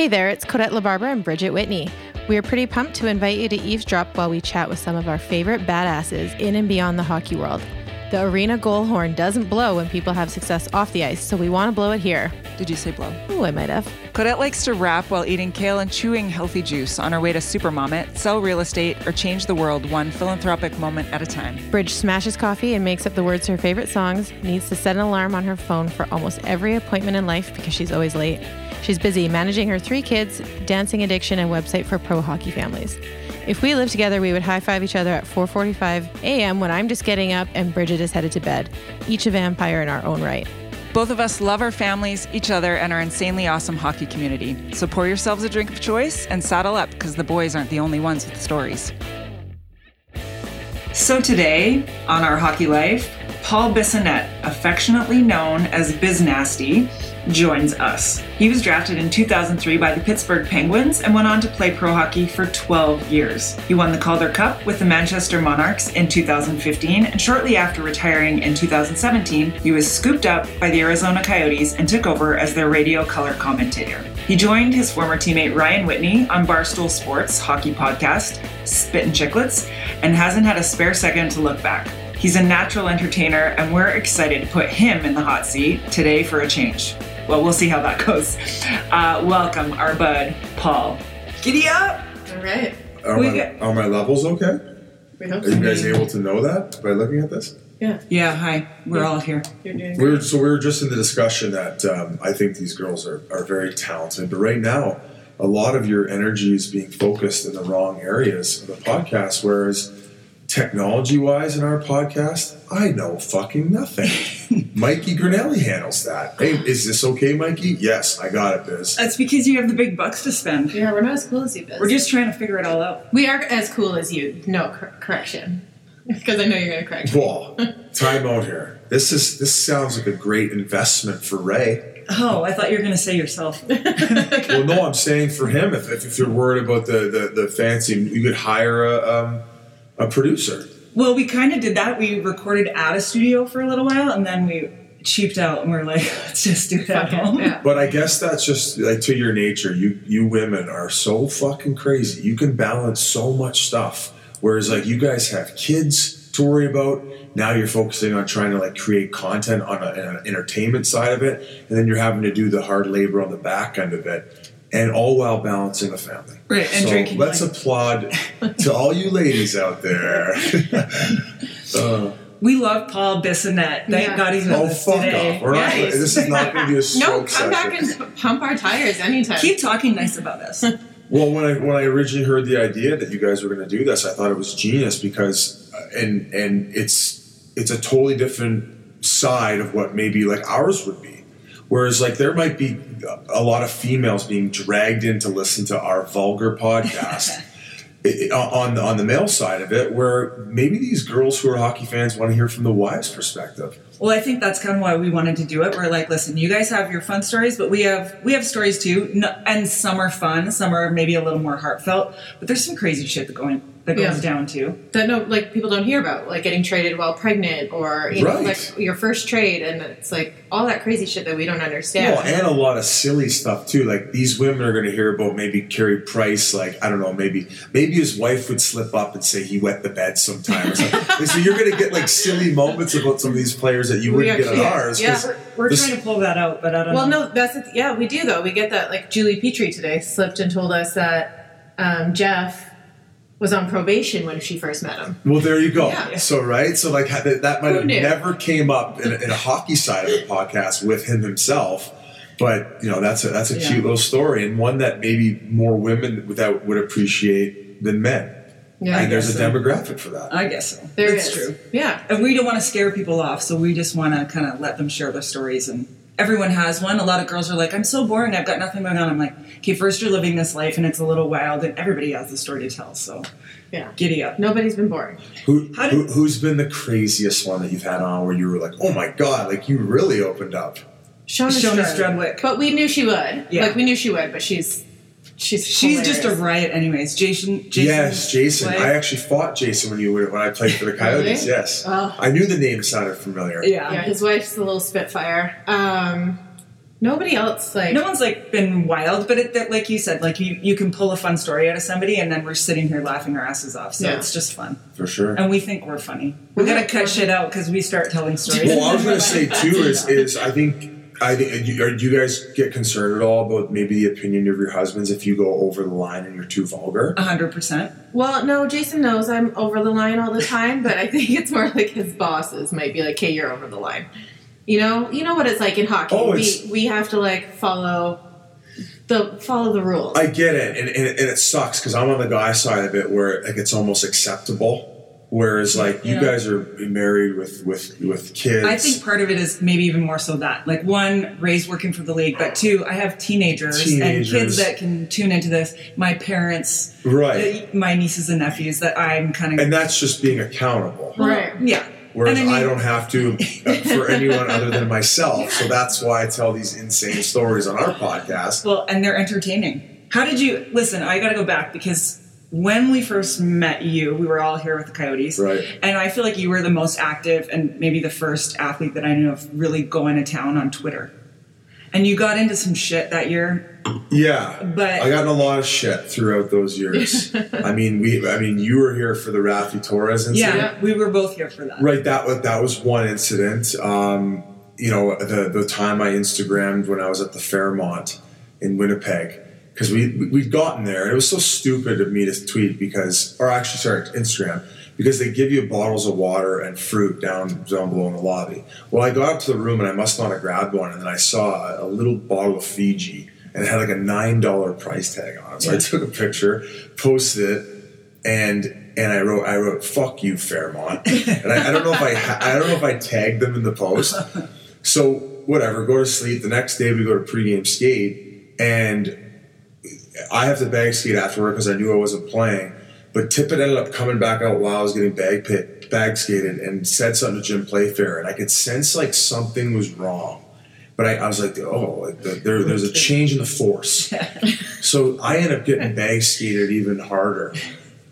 Hey there, it's Kodette LaBarbera and Bridget Whitney. We are pretty pumped to invite you to eavesdrop while we chat with some of our favorite badasses in and beyond the hockey world. The arena goal horn doesn't blow when people have success off the ice, so we want to blow it here. Did you say blow? Oh, I might have. Kodette likes to rap while eating kale and chewing healthy juice on her way to Supermom sell real estate, or change the world one philanthropic moment at a time. Bridge smashes coffee and makes up the words to her favorite songs, needs to set an alarm on her phone for almost every appointment in life because she's always late. She's busy managing her three kids, dancing addiction, and website for pro hockey families. If we lived together, we would high five each other at 4:45 a.m. when I'm just getting up and Bridget is headed to bed, each a vampire in our own right. Both of us love our families, each other, and our insanely awesome hockey community. So pour yourselves a drink of choice and saddle up because the boys aren't the only ones with stories. So today on our hockey life, Paul Bissonnette, affectionately known as Biz Nasty, joins us. He was drafted in 2003 by the Pittsburgh Penguins and went on to play pro hockey for 12 years. He won the Calder Cup with the Manchester Monarchs in 2015, and shortly after retiring in 2017, he was scooped up by the Arizona Coyotes and took over as their radio color commentator. He joined his former teammate Ryan Whitney on Barstool Sports hockey podcast, Spittin' Chiclets, and hasn't had a spare second to look back. He's a natural entertainer, and we're excited to put him in the hot seat today for a change. Well, we'll see how that goes. Uh, welcome, our bud, Paul. Giddy up! All right. Are We my, get- are my levels okay? We hope Are you guys able to know that by looking at this? Yeah, Yeah, hi. We're all here. you're doing We were, so we were just in the discussion that um, I think these girls are, are very talented, but right now, a lot of your energy is being focused in the wrong areas of the podcast. Whereas technology wise in our podcast, I know fucking nothing. Mikey Grinelli handles that. Hey, is this okay, Mikey? Yes, I got it, Biz. That's because you have the big bucks to spend. Yeah, we're not as cool as you, Biz. We're just trying to figure it all out. we are as cool as you. No cor- correction, because I know you're going to correct. me. Well, time out here. This is this sounds like a great investment for Ray. Oh, I thought you were going to say yourself. Well, no, I'm saying for him, if, if, if you're worried about the, the, the fancy, you could hire a, um, a producer. well, we kind of did that. We recorded at a studio for a little while, and then we cheaped out, and we're like, let's just do it at home. yeah. But I guess that's just like to your nature. You you women are so fucking crazy. You can balance so much stuff. Whereas like you guys have kids to worry about. Now you're focusing on trying to like create content on an entertainment side of it, and then you're having to do the hard labor on the back end of it, and all while balancing a family. Right, and so drinking let's wine. applaud to all you ladies out there. Uh, We love Paul Bissonnette. Thank Yeah. God he's with oh us fuck today. off! We're not, Yes. this is not going to be a No, stroke come back and pump our tires anytime. Keep talking nice about us. Well, when I when I originally heard the idea that you guys were going to do this, I thought it was genius because uh, and and it's it's a totally different side of what maybe like ours would be. Whereas like there might be a lot of females being dragged in to listen to our vulgar podcast. i- i- on the on the male side of it, where maybe these girls who are hockey fans want to hear from the wives' perspective. Well, I think that's kind of why we wanted to do it. We're like, listen, you guys have your fun stories, but we have we have stories too, and some are fun, some are maybe a little more heartfelt. But there's some crazy shit that going that goes Yeah. down too. that no, like people don't hear about, like getting traded while pregnant, or you know, Right. like your first trade, and it's like all that crazy shit that we don't understand. Well, and a lot of silly stuff too. Like these women are going to hear about maybe Carey Price. Like I don't know, maybe maybe his wife would slip up and say he wet the bed sometime. Or something. So you're going to get like silly moments about some of these players that you wouldn't get on ours. yeah We're, we're this- trying to pull that out, but I don't Well, know. no, that's yeah, we do though. We get that like Julie Petry today slipped and told us that um, Jeff was on probation when she first met him. Well, there you go. Yeah. So right, so like that, that might have never came up in, a- in a hockey side of the podcast with him himself. But you know that's a that's a Yeah. cute little story and one that maybe more women without would appreciate than men. Yeah, and there's a so. demographic for that. I guess so. there That's is. true. Yeah, And we don't want to scare people off, so we just want to kind of let them share their stories. And everyone has one. A lot of girls are like, "I'm so boring. I've got nothing going on." I'm like, "Okay, first you're living this life, and it's a little wild, and everybody has a story to tell. So yeah. giddy up." Nobody's been boring. Who, How who did- who's been the craziest one that you've had on where you were like, oh my god, like you really opened up? Shona, Shona Strudwick. Strudwick. But we knew she would. Yeah. Like we knew she would, but she's she's She's just a riot, anyways. Jason, Jason yes, Jason. Blake. I actually fought Jason when you were when I played for the Coyotes. Really? Yes, Oh. I knew the name sounded familiar. yeah. Yeah, his wife's a little spitfire. Um, Nobody else like No one's like been wild, but it, that, like you said, like you, you can pull a fun story out of somebody, and then we're sitting here laughing our asses off. So Yeah. it's just fun, for sure. and we think we're funny. We gotta cut shit out because we start telling stories. Well, I was going to say too is is I think I think you, do you guys get concerned at all about maybe the opinion of your husbands if you go over the line and you're too vulgar? hundred percent. Well, no, Jason knows I'm over the line all the time, but I think it's more like his bosses might be like, "Hey, you're over the line." You know, you know what it's like in hockey. Oh, we we have to like follow the follow the rules. I get it, and, and, and it sucks because I'm on the guy side of it where like it's almost acceptable, whereas like you Yeah. guys are married with with with kids. I think part of it is maybe even more so that like one, Ray's working for the league, but two, I have teenagers, Teenagers. and kids that can tune into this. My parents, right, uh, my nieces and nephews that I'm kind of and that's just being accountable. Right. Yeah. Whereas And I, I don't have to uh, for anyone other than myself. So that's why I tell these insane stories on our podcast. Well, and they're entertaining. How did you listen? I got to go back because when we first met you, we were all here with the Coyotes, Right. And I feel like you were the most active and maybe the first athlete that I knew of really going to town on Twitter. And you got into some shit that year, Yeah, but I got in a lot of shit throughout those years. I mean, we. I mean, you were here for the Raffi Torres incident. yeah, we were both here for that. Right. That was that was one incident. Um, you know, the the time I Instagrammed when I was at the Fairmont in Winnipeg because we we'd gotten there and it was so stupid of me to tweet because, or actually, sorry, Instagram because they give you bottles of water and fruit down down below in the lobby. Well, I got up to the room and I must not have grabbed one, and then I saw a, little bottle of Fiji and it had like a nine dollar price tag on it. So I took a picture, posted it, and and I wrote I wrote "fuck you Fairmont," and I, I don't know if I I don't know if I tagged them in the post. So whatever, go to sleep. The next day we go to pregame skate, and I have to bag skate afterward because I knew I wasn't playing. But Tippett ended up coming back out while I was getting bag pit, bag skated and said something to Jim Playfair, and I could sense like something was wrong. But I, I was like, oh, like the, there, there's a change in the force. so I end up getting bag skated even harder,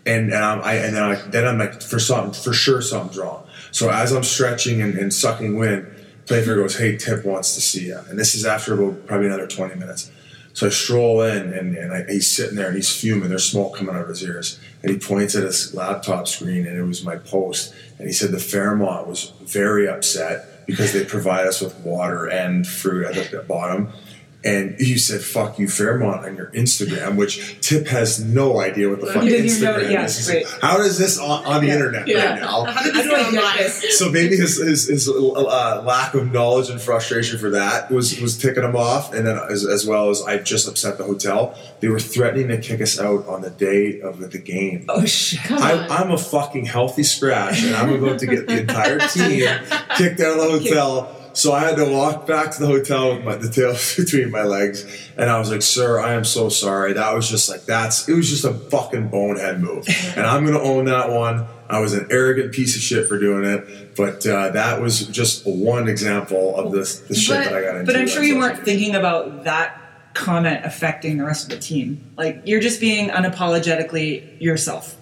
and and I'm, I and then I then I'm like for something for sure something's wrong. So as I'm stretching and, and sucking wind, Playfair goes, "Hey, Tip wants to see you," and this is after about probably another 20 minutes. So I stroll in, and, and I, he's sitting there, and he's fuming. There's smoke coming out of his ears, and he points at his laptop screen, and it was my post. And he said the Fairmont was very upset because they provide us with water and fruit at the bottom. And you said "fuck you, Fairmont" on your Instagram, which Tip has no idea what the fuck He doesn't know- Instagram yeah, is. Like, How does this on, on the Yeah. internet Yeah. right now? How did How this do I go get online? so maybe his his, his uh, lack of knowledge and frustration for that was was ticking him off, and then as, as well as I just upset the hotel. They were threatening to kick us out on the day of the game. Oh shit! Come I, I'm a fucking healthy scratch, and I'm about to get the entire team kicked out of the hotel. So I had to walk back to the hotel with my, the tail between my legs, and I was like, "Sir, I am so sorry. That was just like that's. It was just a fucking bonehead move, and I'm gonna own that one. I was an arrogant piece of shit for doing it, but uh, that was just one example of the the shit but, that I got into. but I'm sure you weren't thinking about that comment affecting the rest of the team. Like you're just being unapologetically yourself.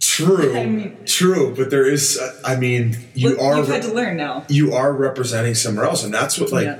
True, I mean- true, but there is. uh, I mean, you are You've had to learn now. you are representing somewhere else and that's what like Yeah.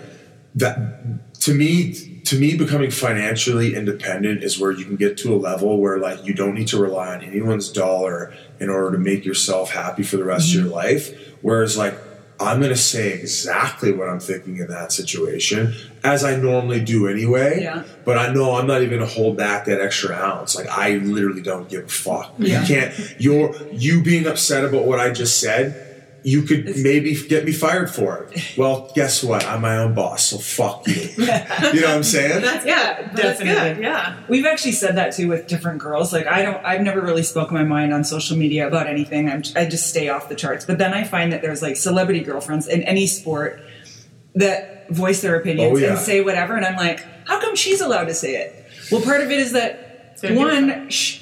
that to me to me becoming financially independent is where you can get to a level where like you don't need to rely on anyone's dollar in order to make yourself happy for the rest Mm-hmm. of your life whereas like i'm going to say exactly what i'm thinking in that situation as i normally do anyway Yeah. but i know i'm not even going to hold back that extra ounce like i literally don't give a fuck Yeah. you can't you're you being upset about what i just said you could It's- maybe get me fired for it. Well, guess what? I'm my own boss, so fuck you. you know what I'm saying? That's Yeah, good. That's definitely. good. Yeah. We've actually said that too with different girls. Like I don't, I've never really spoken my mind on social media about anything. I'm, I just stay off the charts. But then I find that there's like celebrity girlfriends in any sport that voice their opinions Oh, yeah. and say whatever, and I'm like, how come she's allowed to say it? Well, part of it is that one, sh-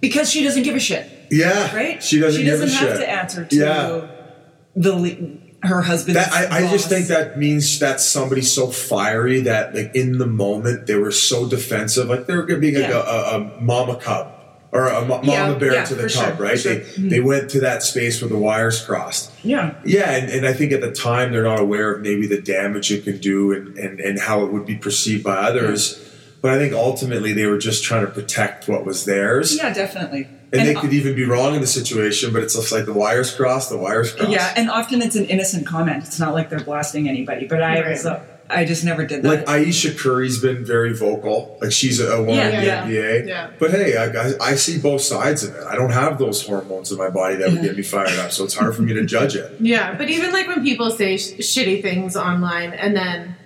because she doesn't give a shit, Yeah, right? She doesn't, She doesn't give a have shit. to answer to Yeah. The her husband. That, I, I just think that means that somebody so fiery that like in the moment they were so defensive, like they were being like Yeah. a, a, a mama cub, or a ma- Yeah, mama bear yeah, to the cub, sure, right? for They sure. they mm-hmm. went to that space where the wires crossed. Yeah. Yeah, and, and I think at the time they're not aware of maybe the damage it can do and, and, and how it would be perceived by others. But I think ultimately they were just trying to protect what was theirs. Yeah, definitely. And, they uh, could even be wrong in the situation, but it's just like the wires crossed, the wires crossed. Yeah, and often it's an innocent comment. It's not like they're blasting anybody. But I Right. was, uh, I just never did that. Like Ayesha Curry's been very vocal. Like she's a, a woman Yeah, in the yeah. NBA. Yeah. But hey, I, I, I see both sides of it. I don't have those hormones in my body that would get me fired up, so it's hard for me to judge it. Yeah, but even like when people say sh- shitty things online and then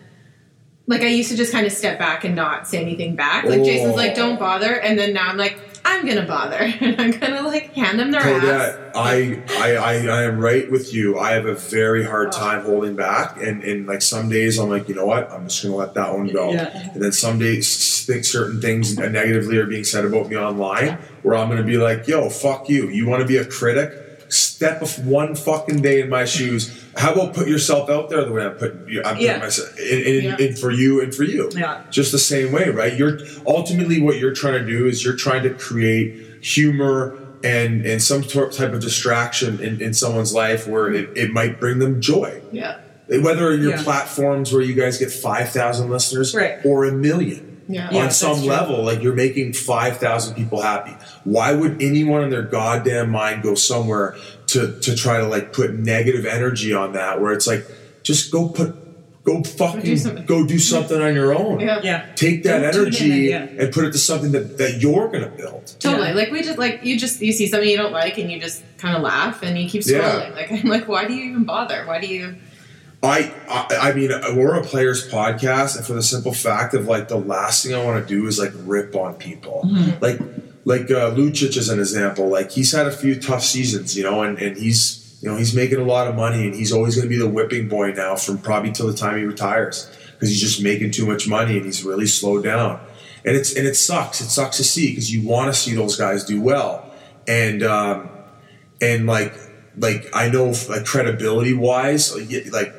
like I used to just kind of step back and not say anything back. Like Jason's Oh. like, "Don't bother," and then now I'm like, "I'm gonna bother," and I'm gonna like hand them their ass. Kodette, I, I, I, I am right with you. I have a very hard Oh. time holding back, and, and like some days I'm like, you know what, I'm just gonna let that one go. Yeah. And then some days, think certain things negatively are being said about me online, where I'm gonna be like, yo, fuck you. You want to be a critic? Step of one fucking day in my shoes. How about put yourself out there the way I'm putting you? I'm putting Yeah. myself in, in, Yeah. in for you and for you yeah. just the same way, right? You're ultimately what you're trying to do is you're trying to create humor and and some type of distraction in, in someone's life where it, it might bring them joy. Yeah, Whether your Yeah. platforms where you guys get five thousand listeners Right. or a million. Yeah, Yeah. on that's some true. level, like you're making five thousand people happy. Why would anyone in their goddamn mind go somewhere to to try to like put negative energy on that? Where it's like, just go put, go fucking, something. go do something on your own yeah, Yeah. take that Don't tune in energy and- and put it to something that, that you're going to build. Totally. Yeah. Like we just like you just you see something you don't like and you just kind of laugh and you keep Yeah. scrolling. Like I'm like, why do you even bother? Why do you? I, I I mean we're a players podcast and for the simple fact of like the last thing I want to do is like rip on people. Like like uh, Lucic is an example. Like he's had a few tough seasons you know and, and he's you know he's making a lot of money and he's always going to be the whipping boy now from probably till the time he retires because he's just making too much money and he's really slowed down. And it's and it sucks. It sucks to see because you want to see those guys do well. And um, and like like I know like credibility wise like,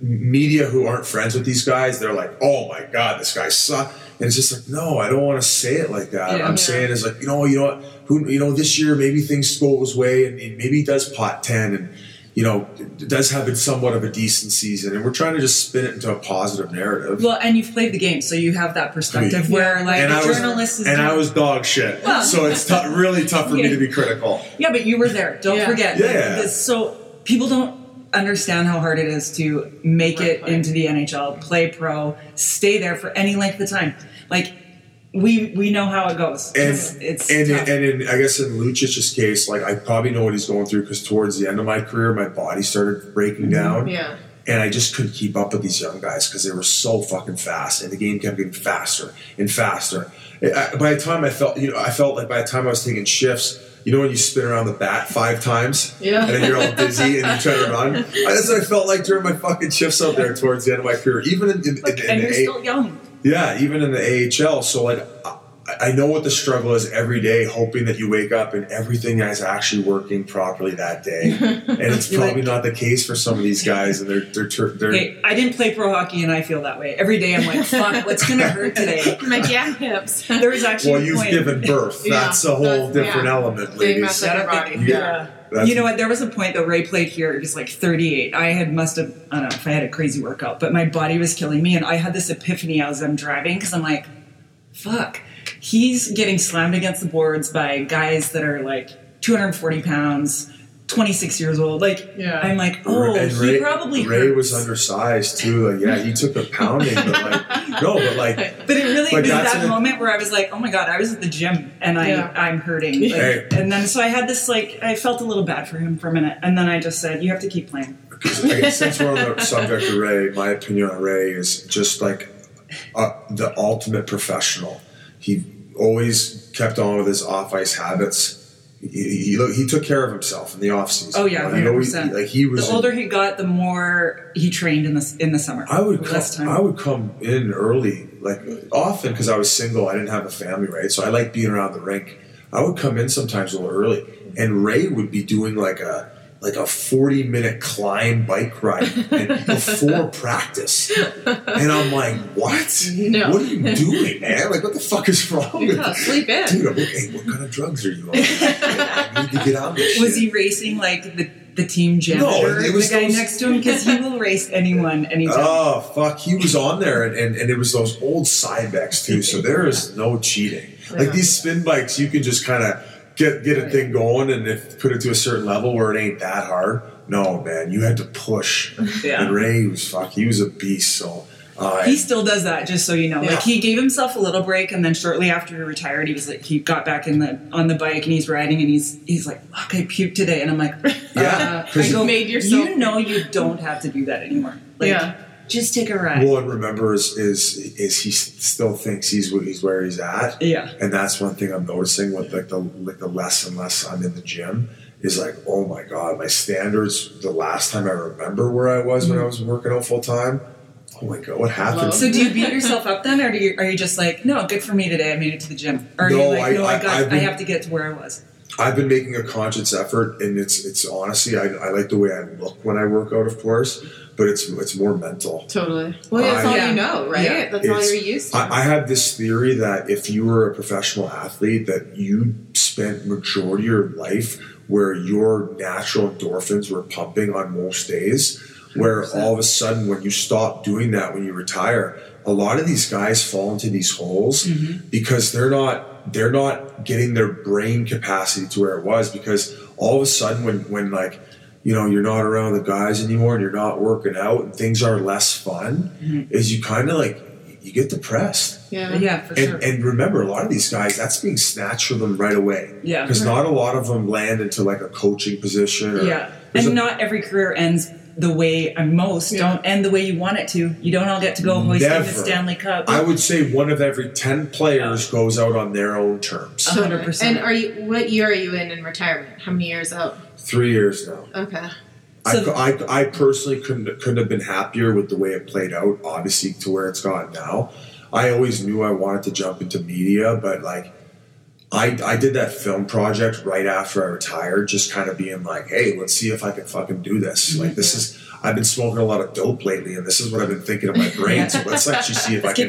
media who aren't friends with these guys they're like oh my god this guy sucks and it's just like no I don't want to say it like that Yeah. I'm Yeah. saying is like you know you know what who you know this year maybe things go his way and, and maybe he does pot 10 and you know d- does have a somewhat of a decent season and we're trying to just spin it into a positive narrative Well, and you've played the game, so you have that perspective Yeah. where, like, and a I was journalist is. and I was dog shit Well- so it's tou- really tough for me to be critical Yeah, but you were there. Don't Yeah. forget. Yeah. This- So people don't understand how hard it is to make Right, it right. into the NHL, play pro, stay there for any length of time. Like we we know how it goes. and it's, it's and, tough. and in, I guess in Lucic's case, like I probably know what he's going through because towards the end of my career, my body started breaking Mm-hmm. down, Yeah, and I just couldn't keep up with these young guys because they were so fucking fast, and the game kept getting faster and faster. I, by the time I felt, you know, I felt like by the time I was taking shifts. You know when you spin around the bat five times, Yeah. and then you're all dizzy and you try to run. That's what I felt like during my fucking shifts out there towards the end of my career. Even in, in, Like, in, in and you're A- still young. yeah, even in the AHL. So like, I, I know what the struggle is every day, hoping that you wake up and everything is actually working properly that day. and it's probably like- not the case for some of these guys, and they're they're tur- they're. Hey, I didn't play pro hockey, and I feel that way every day. I'm like, fuck, what's gonna hurt today? I'm like yeah, hips. There was actually well, a you've point. given birth. Yeah, That's a whole that's- different yeah. element, Big ladies. mess up your Shut up, body. big- Yeah. That's- you know what? There was a point that Ray played here. He was like 38. I had must have I don't know if I had a crazy workout, but my body was killing me, and I had this epiphany as I'm driving because I'm like, fuck, he's getting slammed against the boards by guys that are like 240 pounds, 26 years old. Like, Yeah. I'm like, oh, and he probably Ray hurts. was undersized too. Like, yeah, he took a pounding, but like, no, but like, But it really But was that an- moment where I was like, "Oh my god, I was at the gym and I Yeah. I'm hurting." Like, Hey. And then so I had this like I felt a little bad for him for a minute, and then I just said, "You have to keep playing." Like, since we're on the subject of Ray, my opinion on Ray is just like uh, the ultimate professional. He always kept on with his off ice habits. He, he, he took care of himself in the off season. Oh yeah, Like, always- Like he was. The older he got, the more he trained in the in the summer. I would come, time. I would come in early, like often because I was single. I didn't have a family, right? So I like being around the rink. I would come in sometimes a little early, and Ray would be doing like a like a 40 minute climb bike ride and before practice. And I'm like, what? No. What are you doing, man? Like, what the fuck is wrong with Yeah, sleep in. Dude, I'm like, hey, what kind of drugs are you on? I need to get on this Was shit. he racing like the, the team janitor, it was the guy those- next to him? Because he will race anyone anytime. Oh fuck! He was on there, and, and, and it was those old Cybex too. So there is no cheating. Like these spin bikes, you can just kind of get get a thing going, and if put it to a certain level where it ain't that hard. No man, you had to push. Yeah. And Ray was fuck. He was a beast. So uh, He still does that, just so you know. Yeah. Like he gave himself a little break, and then shortly after he retired, he was like, he got back in the on the bike and he's riding, and he's he's like, "Fuck, I puked today," and I'm like, Yeah, uh, 'cause I go, you made yourself- You know, you don't have to do that anymore. Like, Yeah. Just take a ride. well, and remember is is is he still thinks he's he's where he's at. yeah, and that's one thing I'm noticing with like the like the less and less I'm in the gym is like oh my god my standards the last time I remember where I was when I mm-hmm. was working out full time oh my god what happened So do you beat yourself up then, or do you, are you just like, no, good for me today, I made it to the gym, or are No, you like, I- no, I, I- got, I've I have to get to where I was. I've been making a conscious effort and it's it's honestly I, I like the way I look when I work out of course but it's it's more mental Totally. Well, that's I- all Yeah. you know, right? Yeah. That's all you're used to. I, I have this theory that if you were a professional athlete, that you spent majority of your life where your natural endorphins were pumping on most days. Where 100%. all of a sudden, when you stop doing that, when you retire, a lot of these guys fall into these holes mm-hmm. because they're not they're not getting their brain capacity to where it was. Because all of a sudden, when when like you know you're not around the guys anymore and you're not working out and things are less fun, mm-hmm. is you kind of like you get depressed. yeah. Yeah, for And, sure. and remember, a lot of these guys, that's being snatched from them right away. Yeah. Because not a lot of them land into like a coaching position. Or, Yeah, and a- not every career ends the way and most Yeah. don't end the way you want it to. You don't all get to go hoisting the Stanley Cup. I would say one of every 10 players goes out on their own terms. Hundred percent. And are you? What year are you in in retirement? How many years out? Three years now. Okay. So- I, I, I personally couldn't couldn't have been happier with the way it played out. Obviously, to where it's gone now. I always knew I wanted to jump into media, but like, I I did that film project right after I retired, just kind of being like, hey, let's see if I can fucking do this. Like, this is I've been smoking a lot of dope lately, and this is what I've been thinking in my brain. So let's actually see if I can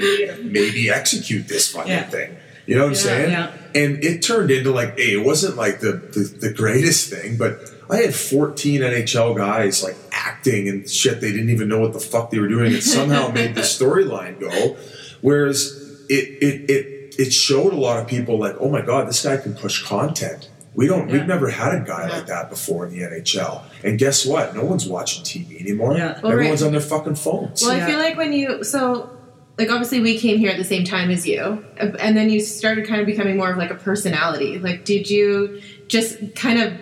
maybe execute this fucking Yeah. thing. You know what I'm Yeah, saying? yeah. And it turned into like, hey, it wasn't like the, the, the greatest thing, but I had 14 NHL guys like acting and shit. They didn't even know what the fuck they were doing and somehow made the storyline go. Whereas it, it, it, it showed a lot of people like, oh my God, this guy can push content. We don't, Yeah. we've never had a guy Yeah. like that before in the NHL. And guess what? No one's watching TV anymore. Yeah. Well, Everyone's right. on their fucking phones. Well, Yeah. I feel like when you so like obviously we came here at the same time as you, and then you started kind of becoming more of like a personality. Like, did you just kind of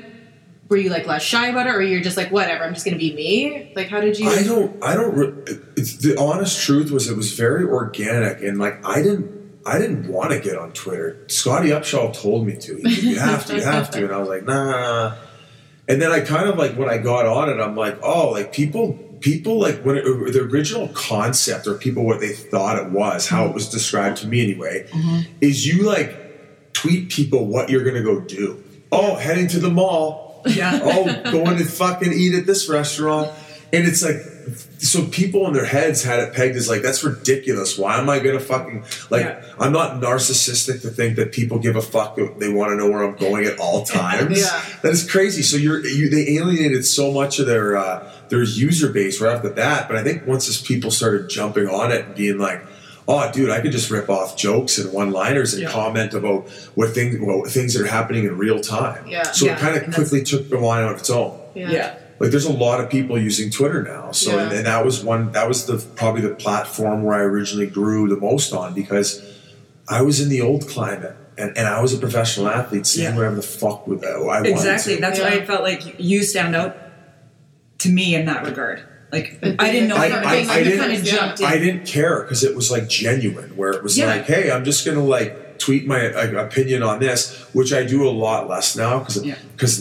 were you like less shy about it, or you're just like whatever, I'm just gonna be me? Like, how did you? I don't. I don't. Re- the honest truth was, it was very organic, and like I didn't. I didn't want to get on Twitter. Scottie Upshall told me to. He said, You have to. You have to. And I was like, Nah. And then I kind of like when I got on it, I'm like, oh, like people. People like when it, the original concept or people what they thought it was, how it was described to me anyway, mm-hmm. is you like tweet people what you're gonna go do. Oh, heading to the mall yeah. oh, going to fucking eat at this restaurant. And it's like, so people in their heads had it pegged as like, that's ridiculous. Why am I going to fucking, like, Yeah. I'm not narcissistic to think that people give a fuck. They want to know where I'm going at all times. Yeah. That is crazy. So you're, you, they alienated so much of their, uh, their user base right off the bat. But I think once this people started jumping on it and being like, oh, dude, I could just rip off jokes and one-liners and Yeah. comment about what things, well, things that are happening in real time. Yeah. So it kind of quickly took the line on its own. yeah. Like there's a lot of people using Twitter now. So Yeah. and, and that was one that was the probably the platform where I originally grew the most on because I was in the old climate and, and I was a professional athlete saying Yeah. whatever the fuck with I wanted Exactly. to. That's why I felt like you stand out to me in that regard. Like I didn't know. I- you- I- you I didn't- kind of jumped in. I didn't care because it was like genuine, where it was Yeah. like, hey, I'm just gonna like tweet my uh, opinion on this, which I do a lot less now because Yeah.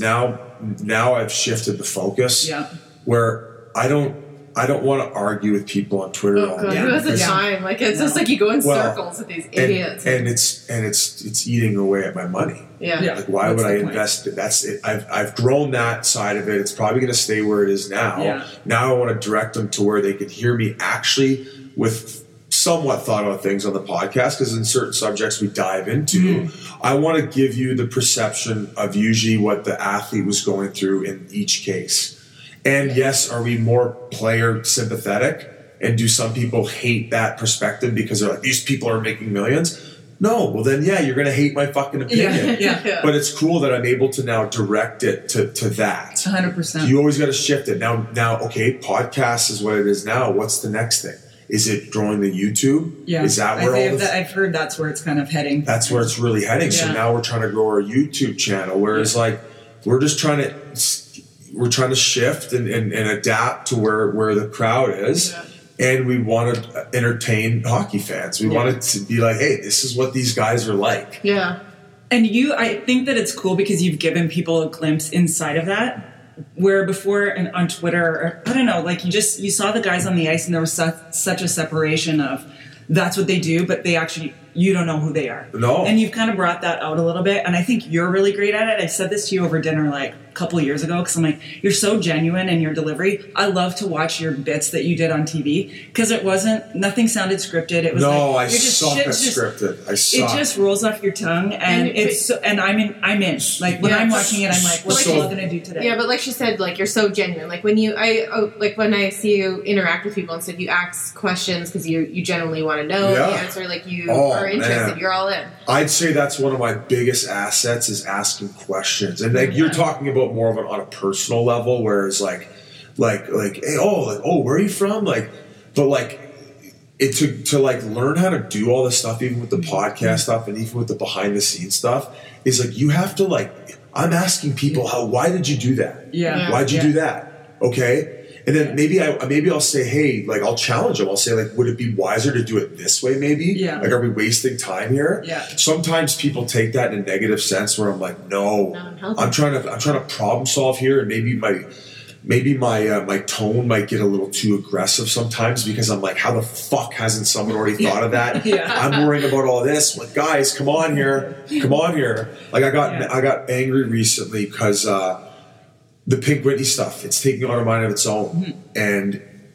now now I've shifted the focus. Yeah. where I don't I don't want to argue with people on Twitter oh, all Oh god, who has the time? Like it's No. just like you go in Well, circles with these idiots. and it's and it's it's eating away at my money. yeah. Yeah. Like, why What's would I point? invest it? That's it. I've, I've grown that side of it. It's probably going to stay where it is now. Yeah. Now I want to direct them to where they can hear me actually with somewhat thought out things on the podcast because in certain subjects we dive into. Mm-hmm. I want to give you the perception of usually what the athlete was going through in each case. And yes, are we more player sympathetic? And do some people hate that perspective because they're like, these people are making millions? No, well then yeah, you're gonna hate my fucking opinion. Yeah, yeah. But it's cool that I'm able to now direct it to, to that. 100%. You always got to shift it. Now, now, okay, podcast is what it is now. What's the next thing? Is it growing the YouTube? yeah. Is that I where all the, that, I've heard that's where it's kind of heading. that's where it's really heading. So now we're trying to grow our YouTube channel. Whereas like we're just trying to we're trying to shift and, and, and adapt to where where the crowd is. Yeah. And we want to entertain hockey fans. We Yeah. want it to be like, hey, this is what these guys are like. Yeah. And you, I think that it's cool because you've given people a glimpse inside of that. Where before and on Twitter, or, I don't know, like you just you saw the guys on the ice and there was such, such a separation of that's what they do, but they actually you don't know who they are. No. And you've kind of brought that out a little bit, and I think you're really great at it. I said this to you over dinner like a couple years ago because I'm like, you're so genuine in your delivery. I love to watch your bits that you did on TV because it wasn't nothing sounded scripted. It was No, like, I you're just- suck shit at just- scripted. I it just rolls off your tongue, and, And- it's so, and I'm in. I'm in. Like when Yeah. I'm watching it, I'm like, what's So- Paul gonna do today? Yeah, but like she said, like you're so genuine. Like when you, I oh, like when I see you interact with people and stuff, you ask questions because you you generally want to know Yeah. the answer. Like you Oh, are interested. man. You're all in. I'd say that's one of my biggest assets is asking questions, and like you're talking about more of it on a personal level, whereas like, like, like, hey, oh, like, oh, where are you from? Like, but like, it to to like learn how to do all this stuff, even with the Mm-hmm. podcast stuff, and even with the behind the scenes stuff, is like you have to like. I'm asking people how. Why did you do that? yeah. Yeah. Why'd you Yeah. do that? Okay. And then maybe I maybe I'll say, hey, like I'll challenge them. I'll say, like, would it be wiser to do it this way? Maybe. Yeah. Like, are we wasting time here? Yeah. Sometimes people take that in a negative sense, where I'm like, no, I'm trying to I'm trying to problem solve here, and maybe my maybe my uh, my tone might get a little too aggressive sometimes because I'm like, how the fuck hasn't someone already thought of that? Yeah. I'm worrying about all this. Like, guys, come on here, come on here. Like, I got Yeah. I got angry recently because. Uh, the Pink Whitney stuff. It's taking on a mind of its own, Mm-hmm. and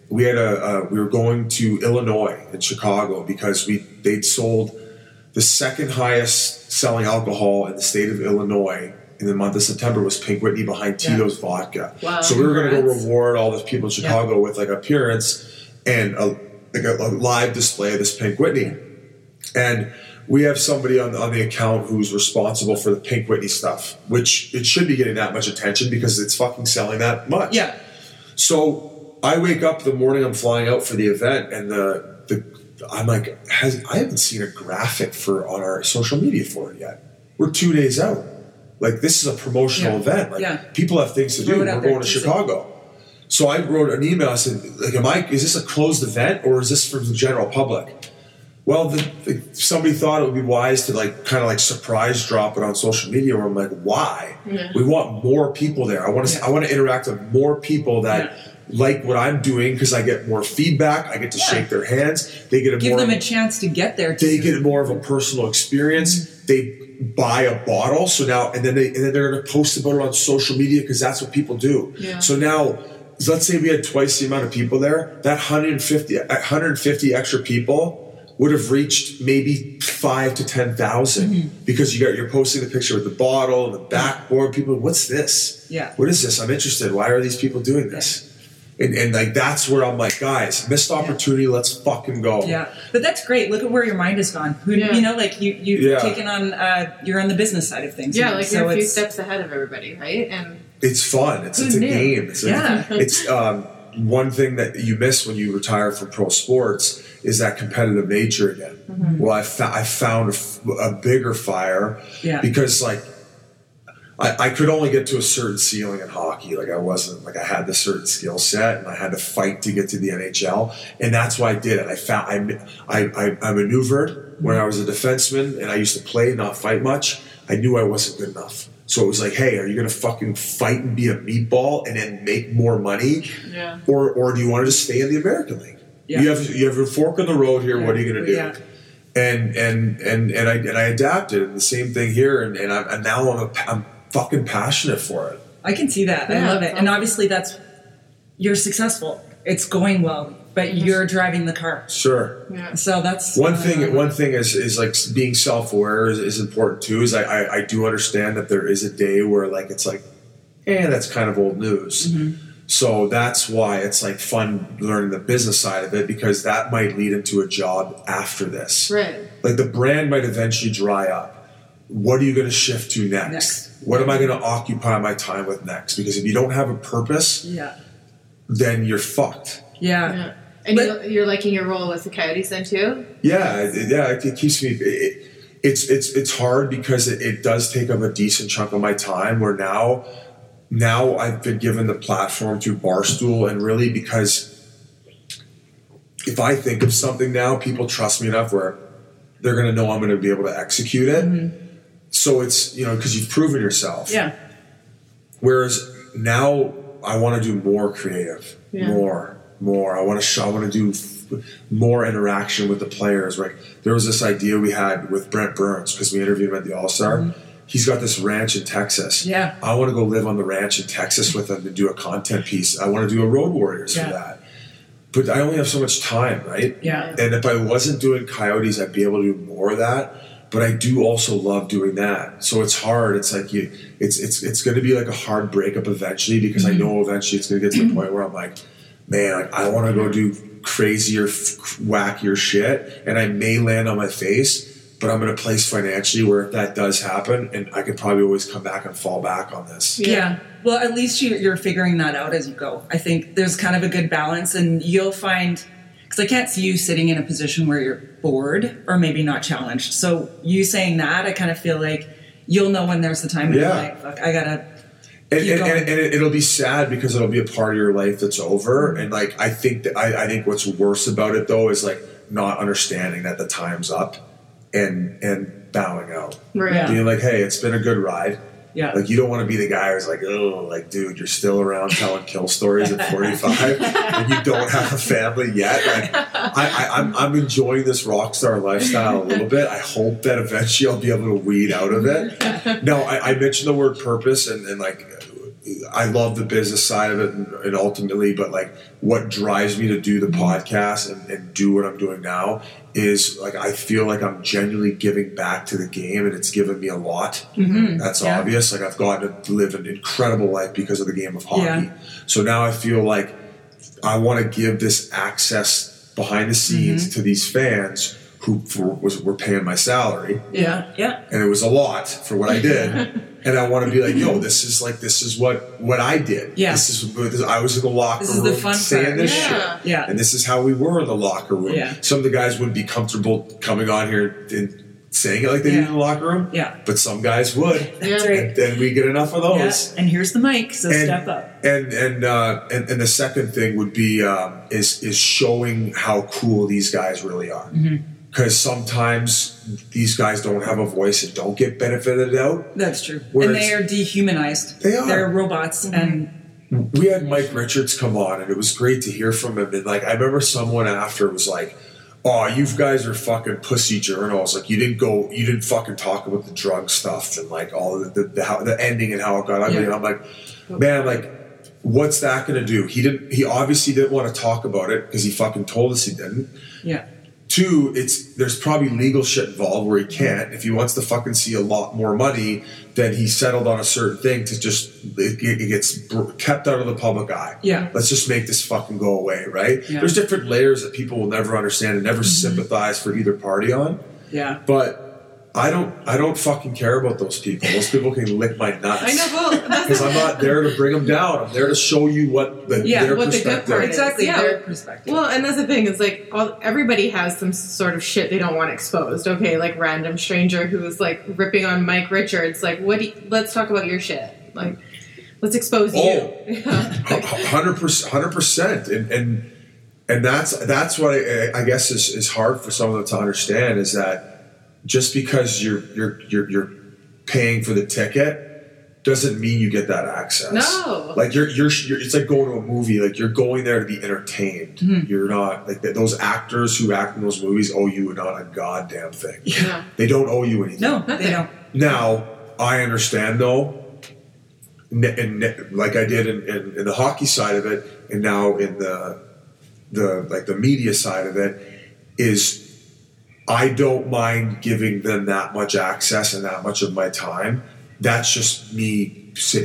we had a uh, we were going to Illinois and Chicago because we they'd sold the second highest selling alcohol in the state of Illinois in the month of September was Pink Whitney behind Yeah. Tito's vodka. Wow, so we were going to go reward all the people in Chicago with like appearance and a, like a, a live display of this Pink Whitney. And we have somebody on, on the account who's responsible for the Pink Whitney stuff, which it should be getting that much attention because it's fucking selling that much. Yeah. So I wake up the morning I'm flying out for the event, and the the I'm like, has, I haven't seen a graphic for on our social media for it yet. We're two days out. Like this is a promotional Yeah. event. Like Yeah. people have things to do. We're going to Chicago. So I wrote an email. I said, like, am I? Is this a closed event or is this for the general public? Well, the, the, somebody thought it would be wise to like kind of like surprise drop it on social media. Where I'm like, why? Yeah. We want more people there. I want to. Yeah. I want to interact with more people that like what I'm doing because I get more feedback. I get to Yeah. shake their hands. They get a Give more. them a chance to get there. they get more of a personal experience. Mm-hmm. They buy a bottle, so now and then they and then they're going to post about it on social media because that's what people do. Yeah. So now, let's say we had twice the amount of people there. That 150, 150 extra people would have reached maybe five to 10,000 Mm-hmm. because you got you're posting the picture with the bottle and the backboard. People, what's this? Yeah. What is this? I'm interested. Why are these people doing this? And, and like that's where I'm like, guys, missed opportunity. Let's fucking go. Yeah, but that's great. Look at where your mind has gone. Who, Yeah. You know, like you you've Yeah. taken on. Uh, you're on the business side of things. Yeah, now, like so you're a few steps ahead of everybody, right? And it's fun. It's, Who it's a game. It's a, Yeah. It's um, one thing that you miss when you retire from pro sports is that competitive nature again. Mm-hmm. Well, I, fo- I found a, f- a bigger fire Yeah. because like I, I could only get to a certain ceiling in hockey. Like I wasn't like I had the certain skill set and I had to fight to get to the NHL, and that's why I did it. I found I I, I, I maneuvered when I was a defenseman and I used to play, not fight much. I knew I wasn't good enough. So it was like, hey, are you gonna fucking fight and be a meatball and then make more money, Yeah. or or do you want to just stay in the American League? Yeah. You have you have a fork in the road here. What are you gonna do? Yeah. And and and and I and I adapted. And the same thing here. And and, I'm, and now I'm a, I'm fucking passionate for it. I can see that. I love it. that's And obviously that's you're successful. It's going well, but you're driving the car. Sure. Yeah. So that's One uh, thing, one thing is, is like being self-aware is, is important too. Is I, I, I do understand that there is a day where like it's like, eh, that's kind of old news. So that's why it's like fun learning the business side of it because that might lead into a job after this. Right. Like the brand might eventually dry up. What are you going to shift to next? Next. What am I going to occupy my time with next? Because if you don't have a purpose, Yeah. then you're fucked. Yeah. Yeah. And But- you, you're liking your role as the Coyotes then too? Yeah, yeah, it, it keeps me. It, it's it's it's hard because it, it does take up a decent chunk of my time. Where now, now I've been given the platform to Barstool, and really because if I think of something now, people trust me enough where they're going to know I'm going to be able to execute it. Mm-hmm. So it's you know because you've proven yourself. Yeah. Whereas now I want to do more creative, Yeah. more, more. I want to show, I want to do f- more interaction with the players. Right? there was this idea we had with Brent Burns because we interviewed him at the All Star. Mm-hmm. He's got this ranch in Texas. Yeah. I want to go live on the ranch in Texas with him and do a content piece. I want to do a Road Warriors Yeah. for that. But I only have so much time, right? Yeah. And if I wasn't doing Coyotes, I'd be able to do more of that. But I do also love doing that. So it's hard. It's like you. It's it's it's going to be like a hard breakup eventually because I mm-hmm. know eventually it's going to get to the point where I'm like, man, like, I want to go do crazier, f- wackier shit, and I may land on my face. But I'm in a place financially where if that does happen, and I could probably always come back and fall back on this. Yeah. Well, at least you, you're figuring that out as you go. I think there's kind of a good balance, and you'll find because I can't see you sitting in a position where you're bored or maybe not challenged. So you saying that, I kind of feel like you'll know when there's the time. And Yeah. you're like, fuck, I gotta. And, and, and, and it- it'll be sad because it'll be a part of your life that's over. Mm-hmm. And like i think that I, I think what's worse about it though is like not understanding that the time's up and and bowing out. Right. Yeah. being like hey it's been a good ride. Yeah. like you don't want to be the guy who's like oh like dude you're still around telling kill stories at 45 and you don't have a family yet. Like I, I, I'm, I'm enjoying this rock star lifestyle a little bit. I hope that eventually i'll be able to weed out of it. No I, I mentioned the word purpose and, and like I love the business side of it and, and ultimately, but like what drives me to do the podcast and, and do what I'm doing now is like I feel like I'm genuinely giving back to the game and it's given me a lot. Mm-hmm. That's Yeah. obvious. Like I've gotten to live an incredible life because of the game of hockey. Yeah. So now I feel like I want to give this access behind the scenes mm-hmm. to these fans who for, was, were paying my salary Yeah. Yeah. and it was a lot for what I did. and I want to be like, yo, this is like this is what what I did. Yeah. This is this, I was in the locker This is the room fun saying part. this Yeah. shit. Yeah. And this is how we were in the locker room. Yeah. Some of the guys wouldn't be comfortable coming on here and saying it like they Yeah. did in the locker room. Yeah. But some guys would. That's Yeah. right. And then we get enough of Yeah. those. And here's the mic, so And, step up. and and, uh, and and the second thing would be um, is is showing how cool these guys really are. Mm-hmm. Because sometimes these guys don't have a voice and don't get benefited out. That's true. Whereas- and they are dehumanized. They are. They're robots, mm-hmm. and we had Mike Richards come on, and it was great to hear from him. And like, I remember someone after was like, "Oh, you guys are fucking pussy journals. Like, you didn't go, you didn't fucking talk about the drug stuff and like all the the, the, how, the ending and how it got ugly." Yeah. And I'm like, man, like, what's that going to do? He didn't. He obviously didn't want to talk about it because he fucking told us he didn't. yeah. Two, it's there's probably legal shit involved where he can't. If he wants to fucking see a lot more money, then he settled on a certain thing to just it, it gets br- kept out of the public eye. Yeah. let's just make this fucking go away, right? Yeah. Mm-hmm. There's different layers that people will never understand and never sympathize for either party on. Yeah. But I don't, I don't fucking care about those people. Those people can lick my nuts. I know. Well, because I'm not there to bring them down. I'm there to show you what the, Yeah, their what the good perspective. part is. Exactly. Yeah. Their perspective. Well, and that's the thing. It's like all, everybody has some sort of shit they don't want exposed. Okay, like random stranger who's like ripping on Mike Richards. Like, what? Do you, let's talk about your shit. Like, let's expose Oh. you. Yeah. hundred percent, hundred percent, and and and that's that's what I, I guess is, is hard for some of them to understand is that just because you're you're you're, you're paying for the ticket doesn't mean you get that access. No. Like you're, you're, you're it's like going to a movie. Like you're going there to be entertained. Mm-hmm. You're not like th- those actors who act in those movies owe you not a goddamn thing. Yeah. They don't owe you anything. No, Nothing. they don't. Now I understand though, ne- and ne- like I did in, in, in the hockey side of it, and now in the the like the media side of it, is I don't mind giving them that much access and that much of my time. That's just me s-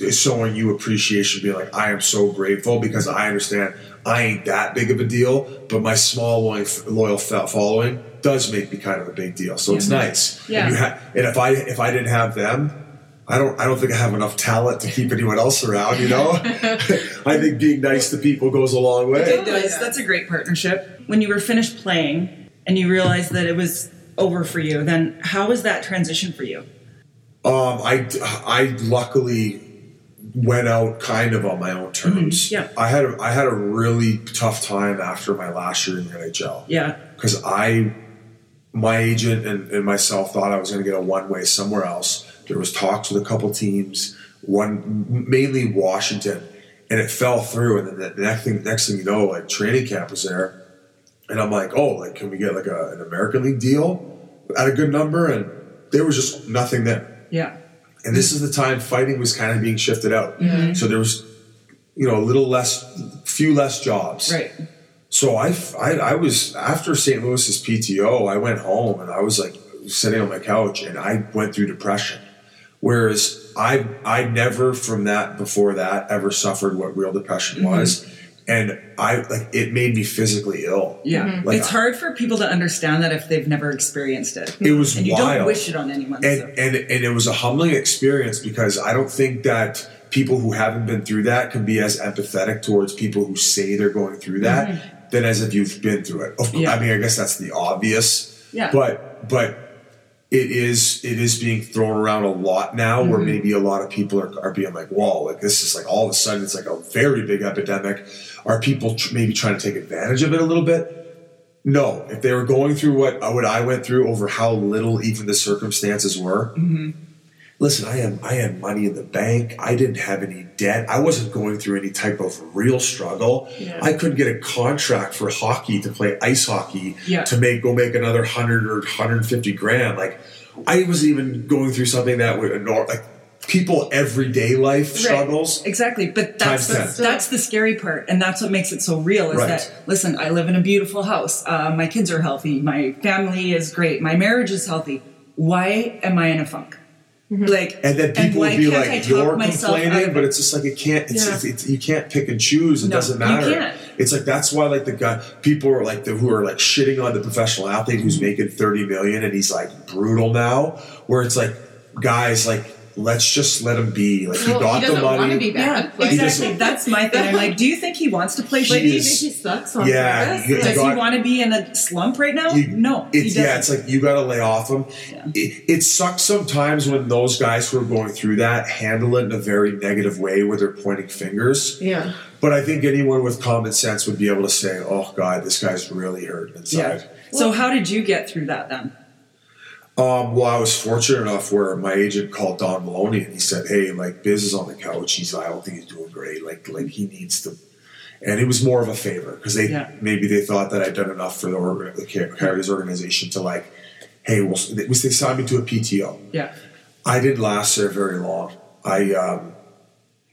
s- showing you appreciation, being like, I am so grateful because I understand I ain't that big of a deal, but my small loyal, loyal following does make me kind of a big deal. So it's nice. Yeah. And, you ha- and if I if I didn't have them, I don't I don't think I have enough talent to keep anyone else around. You know, I think being nice to people goes a long way. It does. That's a great partnership. When you were finished playing and you realized that it was over for you, then how was that transition for you? Um, I, I luckily went out kind of on my own terms. Mhm, yeah. I had a, I had a really tough time after my last year in the NHL Yeah. because I, my agent and, and myself thought I was going to get a one way somewhere else. There was talks with a couple teams, one mainly Washington, and it fell through. And then the next thing, next thing you know, like training camp was there, and I'm like, oh, like can we get like a, an American League deal at a good number? And there was just nothing there. Yeah. And this is the time fighting was kind of being shifted out. Mm-hmm. So there was, you know, a little less, few less jobs. Right. So I, I, I was after St. Louis's PTO, I went home and I was like sitting on my couch and I went through depression. Whereas I, I never from that before that ever suffered what real depression mm-hmm. was, and I like it made me physically ill. Yeah. Mm-hmm. Like, it's hard for people to understand that if they've never experienced it. It was and you don't wish it on anyone. and so. and and it was a humbling experience because I don't think that people who haven't been through that can be as empathetic towards people who say they're going through that mm-hmm. than as if you've been through it. Of course, Yeah. I mean, I guess that's the obvious. Yeah. But but it is it is being thrown around a lot now, where mm-hmm. maybe a lot of people are, are being like, "Whoa!" Like this is like all of a sudden it's like a very big epidemic. Are people tr- maybe trying to take advantage of it a little bit? No, if they were going through what what I went through over how little even the circumstances were. Mm-hmm. Listen, I had I had money in the bank. I didn't have any debt. I wasn't going through any type of real struggle. Yeah. I couldn't get a contract for hockey to play ice hockey Yeah. to make go make another hundred or hundred fifty grand. Like I wasn't even going through something that would like people everyday life Right. struggles. Exactly, but that's the, that's the scary part, and that's what makes it so real. Is Right. that listen? I live in a beautiful house. Uh, my kids are healthy. My family is great. My marriage is healthy. Why am I in a funk? Like, And then people why would be like, "You're complaining," but it's just like it can't. It's, Yeah. it's, it's, you can't pick and choose. It No, doesn't matter. It's like that's why like the guy people are like the who are like shitting on the professional athlete Mm-hmm. who's making thirty million and he's like brutal now. Where it's like guys like let's just let him be. Like he got he the doesn't want money. to be yeah. Like, exactly. doesn't- That's my thing. I'm like, do you think he wants to play like, shitty? do you think he sucks on Yeah, purpose? you- Does got- he want to be in a slump right now? You- no, It's doesn't. yeah, it's like you got to lay off him. Yeah. It, it sucks sometimes when those guys who are going through that handle it in a very negative way where they're pointing fingers. yeah. But I think anyone with common sense would be able to say, "Oh God, this guy's really hurt inside." Yeah. So how did you get through that then? Um, well, I was fortunate enough where my agent called Don Maloney and he said, "Hey, like Biz is on the couch. He's I don't think he's doing great. Like like he needs to." And it was more of a favor because they Yeah. maybe they thought that I'd done enough for the, the Car- Coyotes organization to like, "Hey, well, they, they signed me to a PTO." Yeah, I didn't last there very long. I um,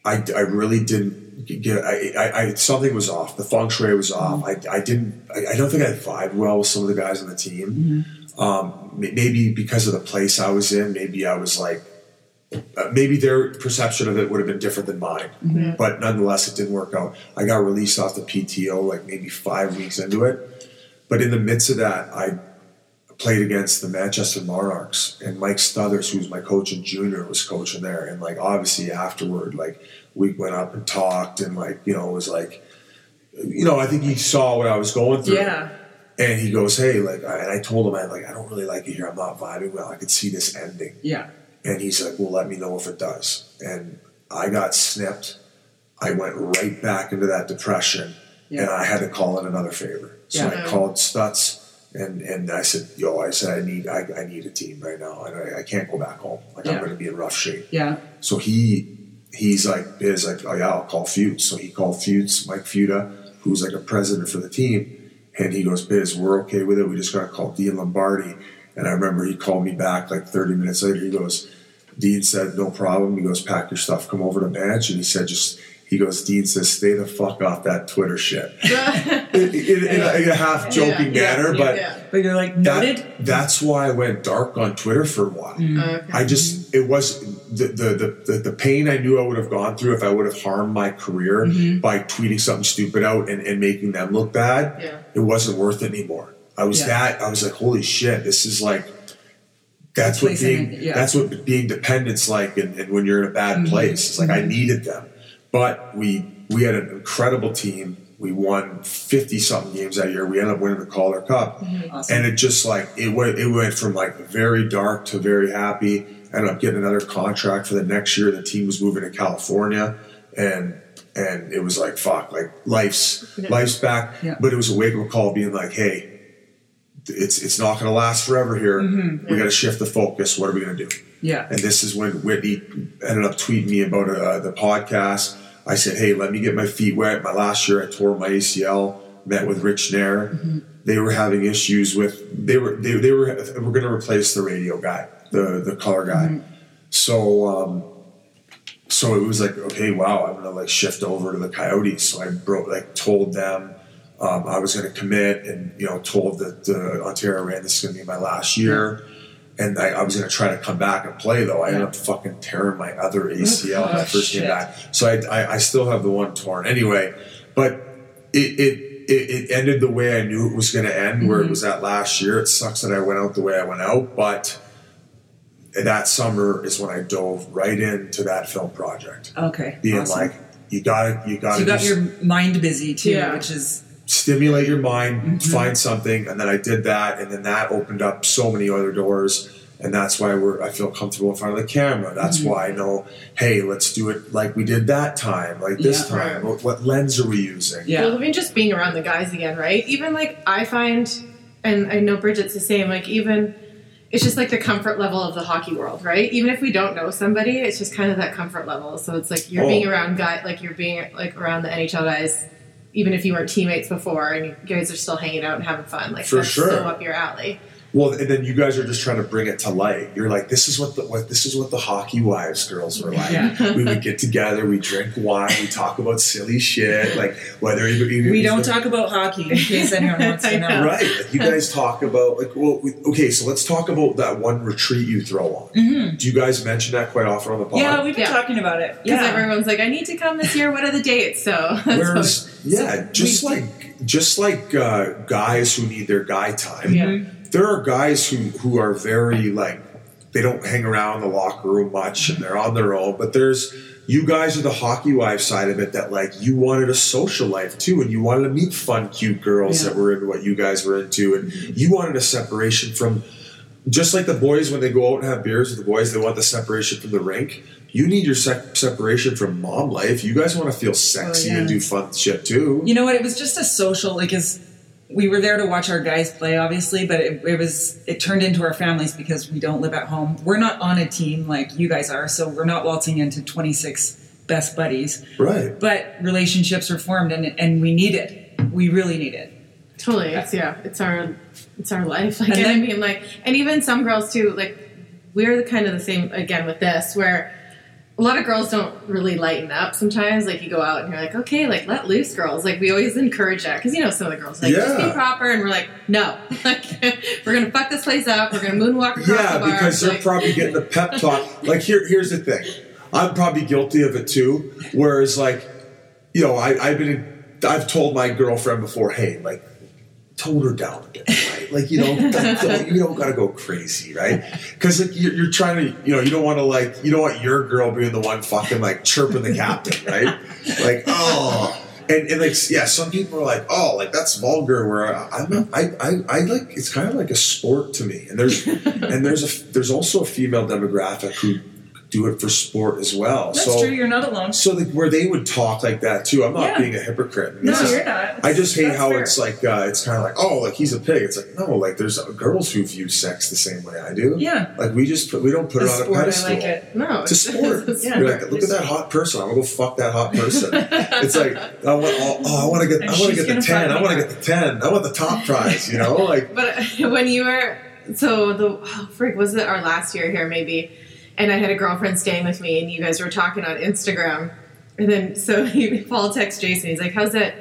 I, I really didn't get. I, I, I something was off. The feng shui was off. I, I didn't. I, I don't think I vibed well with some of the guys on the team. Um, maybe because of the place I was in. Maybe I was like. Uh, maybe their perception of it would have been different than mine, but nonetheless, it didn't work out. I got released off the PTO like maybe five weeks into it, but in the midst of that, I played against the Manchester Monarchs and Mike Stothers, who was my coach in junior, was coaching there. And like obviously afterward, like we went up and talked and like, you know, it was like you know, I think he saw what I was going through. yeah, And he goes, Hey, like and I told him I like I don't really like it here. I'm not vibing well. I could see this ending. yeah. And he's like, Well, let me know if it does. And I got snipped. I went right back into that depression Yeah. and I had to call in another favor. So Yeah. I called Stutz And and I said, yo, I said I need I, I need a team right now, and I, I can't go back home. Like I'm going to be in rough shape. Yeah. So he he's like Biz like, oh yeah, I'll call Feuds. So he called Feuds, Mike Futa, who's like a president for the team, and he goes, Biz, we're okay with it. We just gotta call Dean Lombardi. And I remember he called me back like 30 minutes later. He goes, Dean said, no problem. He goes, pack your stuff, come over to bench. And he said, just he goes, Dean says, stay the fuck off that Twitter shit. in, in, in, a, in a half joking Yeah, manner, yeah, but yeah. But you're like noted. that, that's why I went dark on Twitter for a while. Mm. Oh, okay. I just it was the, the the the the pain I knew I would have gone through if I would have harmed my career mm-hmm. by tweeting something stupid out and, and making them look bad. Yeah. It wasn't worth it anymore. I was Yeah. that I was like, holy shit, this is like that's what being yeah. that's what being dependent's like and, and when you're in a bad mm-hmm. place. It's like I mm-hmm. needed them. But we we had an incredible team. We won fifty something games that year. We ended up winning the Calder Cup, Awesome. and it just like it went. It went from like very dark to very happy. Ended up getting another contract for the next year. The team was moving to California, and and it was like fuck, like life's life's back. Yeah. But it was a wake up call, being like, hey, it's it's not going to last forever here. We got to shift the focus. What are we going to do? yeah. And this is when Whitney ended up tweeting me about uh, the podcast. I said, "Hey, let me get my feet wet." My last year, I tore my ACL. Met with Rich Nairn. They were having issues with they were they, they were were going to replace the radio guy, the the color guy. So um, so it was like, okay, wow, I'm going to like shift over to the Coyotes. So I broke like told them. Um, I was going to commit, and you know, told that uh, Ontario Reign this is going to be my last year, and I, I was going to try to come back and play. Though I ended up fucking tearing my other oh, ACL when I Oh, first came back, so I, I, I still have the one torn anyway. But it it, it, it ended the way I knew it was going to end, where it mm-hmm. was at last year. It sucks that I went out the way I went out, but that summer is when I dove right into that film project, Okay. being awesome. like, you got to you got So to you got just- your mind busy too, Yeah. which is stimulate your mind, Mm-hmm. find something, and then I did that, and then that opened up so many other doors, and that's why we're I feel comfortable in front of the camera. That's Mm-hmm. why I know, hey, let's do it like we did that time, like this Yeah. time. Right. What, what lens are we using? yeah. Well, even just being around the guys again, right? Even like I find, and I know Bridget's the same. Like even, it's just like the comfort level of the hockey world, right? Even if we don't know somebody, it's just kind of that comfort level. So it's like you're Oh. being around guy, like you're being like around the NHL guys, even if you weren't teammates before, and you guys are still hanging out and having fun. Like For that's sure. so up your alley. Well, and then you guys are just trying to bring it to light. You're like, this is what the what this is what the hockey wives girls were like. Yeah. we would get together, we drink wine, we talk about silly shit, like whether even, even we don't talk about hockey in case anyone wants to know. know. Right. Like you guys talk about like well we, okay, so let's talk about that one retreat you throw on. Mhm. Do you guys mention that quite often on the podcast? Yeah, we've been Yeah. talking about it. Because Yeah. everyone's like, I need to come this year. What are the dates? So that's what- Whereas yeah, just we- like just like uh, guys who need their guy time. yeah. There are guys who who are very like they don't hang around the locker room much and they're on their own. But there's you guys are the hockey wife side of it that like you wanted a social life too and you wanted to meet fun, cute girls Yeah. that were into what you guys were into and you wanted a separation from just like the boys when they go out and have beers with the boys, they want the separation from the rink. You need your sec- separation from mom life. You guys want to feel sexy yeah. and do fun shit too. You know what? It was just a social, like, as we were there to watch our guys play, obviously, but it, it was it turned into our families because we don't live at home. We're not on a team like you guys are, so we're not waltzing into twenty six best buddies. Right. But relationships are formed, and and we need it. We really need it. Totally, it's yeah, it's our it's our life. Like, And and I mean, like, and even some girls too. Like, we're the kind of the same again with this, where a lot of girls don't really lighten up. Sometimes, like, you go out and you're like, okay, like, let loose, girls. Like, we always encourage that because you know some of the girls like just be proper, and we're like, no, like, we're gonna fuck this place up. We're gonna moonwalk across Yeah, the bar. because they're like, probably getting the pep talk. Like here, here's the thing. I'm probably guilty of it too. Whereas, like, you know, I, I've been, I've told my girlfriend before, hey, like, tone her down a bit, right? Like, you know, don't, don't- you don't gotta go crazy, right? Because like, you're, you're trying to, you know, you don't want to like, you don't want your girl being the one fucking like chirping the captain, right? Like, oh. And, and like yeah, some people are like, oh, like that's vulgar. Where I'm not, I, I I like it's kind of like a sport to me. And there's and there's a there's also a female demographic who do it for sport as well. That's so true. You're not alone. so like where they would talk like that too. I'm not Yeah. being a hypocrite. No, just- you're not. I just hate That's how fair. it's like uh, it's kind of like oh like he's a pig. It's like no like there's girls who view sex the same way I do. Yeah. Like we just put we don't put The it on sport, a I pedestal. like it. No, It's a sport. it's a Yeah. You're like, look at that hot person. I'm gonna go fuck that hot person. it's like, I want, oh, oh, I want to get, And I want to get the ten. I want to get the ten. I want the top prize. You know, like But when you were so the oh, freak was it our last year here maybe, and I had a girlfriend staying with me, and you guys were talking on Instagram, and then so he Paul texts Jason. He's like, "How's that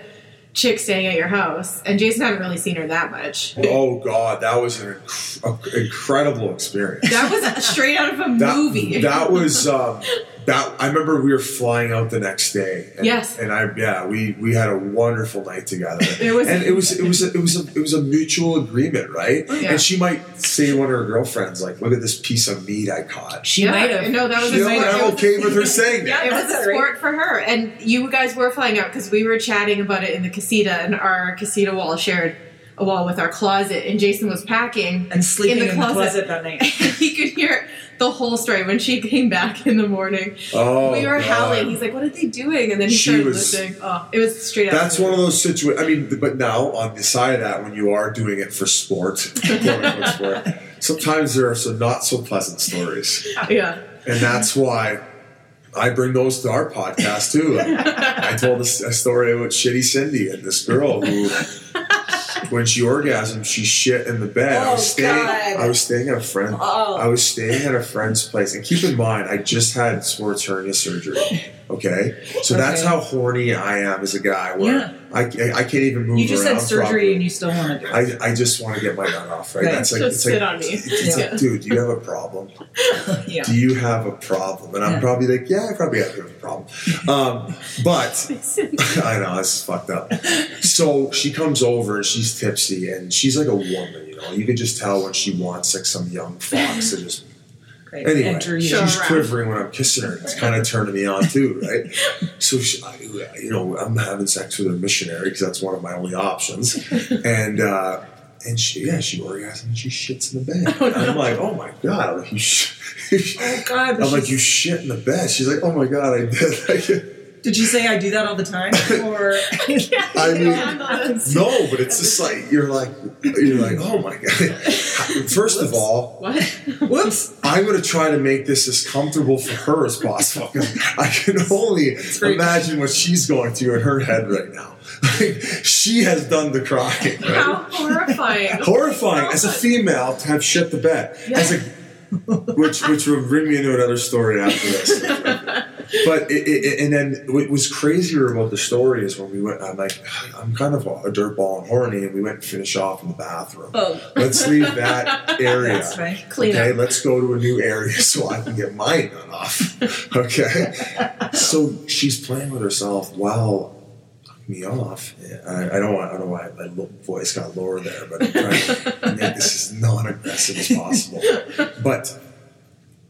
chick staying at your house?" And Jason hadn't really seen her that much. oh god, that was an inc- incredible experience. That was straight out of a that, movie. That was um, that. I remember we were flying out the next day. And, Yes. and I yeah we we had a wonderful night together. It was- and it was it was a, it was a, it was a mutual agreement, right? Oh, yeah. And she might say to one of her girlfriends like, "Look at this piece of meat I caught." She yeah, might have. No, that was You a know, sport. I'm okay with her saying that. yeah, It was a sport for her, and you guys were flying out because we were chatting about it in the casita, and our casita wall shared a wall with our closet, and Jason was packing and sleeping in in the the, closet. closet that night. he could hear the whole story when she came back in the morning. Oh, we were God. howling. He's like, "What are they doing?" And then he She started was- listening. Oh, it was straight up. That's one of those situations. I mean, but now on the side of that, when you are doing it for sport, sport, sometimes there are some not so pleasant stories, Yeah. and that's why I bring those to our podcast too. I told a, a story about Shitty Cindy and this girl who, when she orgasmed, she shit in the bed. I Oh, was staying. God. I was staying at a friend. Oh. I was staying at a friend's place, and keep in mind, I just had sports hernia surgery. Okay, so that's how horny I am as a guy. Where Yeah. I, I can't even move. You just around had surgery properly. and you still want to do it. I, I just want to get my nut off, right? Right. That's like Just it's sit like, on me. It's, it's Yeah. like, dude, do you have a problem? yeah. Do you have a problem? And I'm Yeah. probably like, yeah, I probably have a a problem. Um, but I know this is fucked up. So she comes over and she's tipsy and she's like a woman, you know. You can just tell when she wants like some young fox to just Great. Anyway, Enter you. She's around. quivering when I'm kissing her. It's kind of turning me on too, right? So, she, I, you know, I'm having sex with a missionary because that's one of my only options. And uh, and she, yeah, she orgasms and she shits in the bed. Oh, And I'm like, oh my god, I'm like, you. Sh-. Oh God! I'm like, you shit in the bed. She's like, oh my god, I did. Did you say I do that all the time? Or I mean, no, but it's just like you're like you're like, oh my god. First of all, What? whoops! I'm going to try to make this as comfortable for her as possible I can only imagine what she's going through in her head right now. Like, she has done the crying, right? How horrifying! Horrifying as a female to have shit the bed. As a, which which will bring me into another story after this. But it, it, and then what was crazier about the story is when we went. I'm like, I'm kind of a dirtball and horny, and we went and finish off in the bathroom. Oh, Let's leave that area. that's fine. Clean okay, up. let's go to a new area so I can get mine nut off. Okay, so she's playing with herself while me off. I, I don't want. I don't know why my voice got lower there, but I'm trying to make this as non-aggressive as possible. But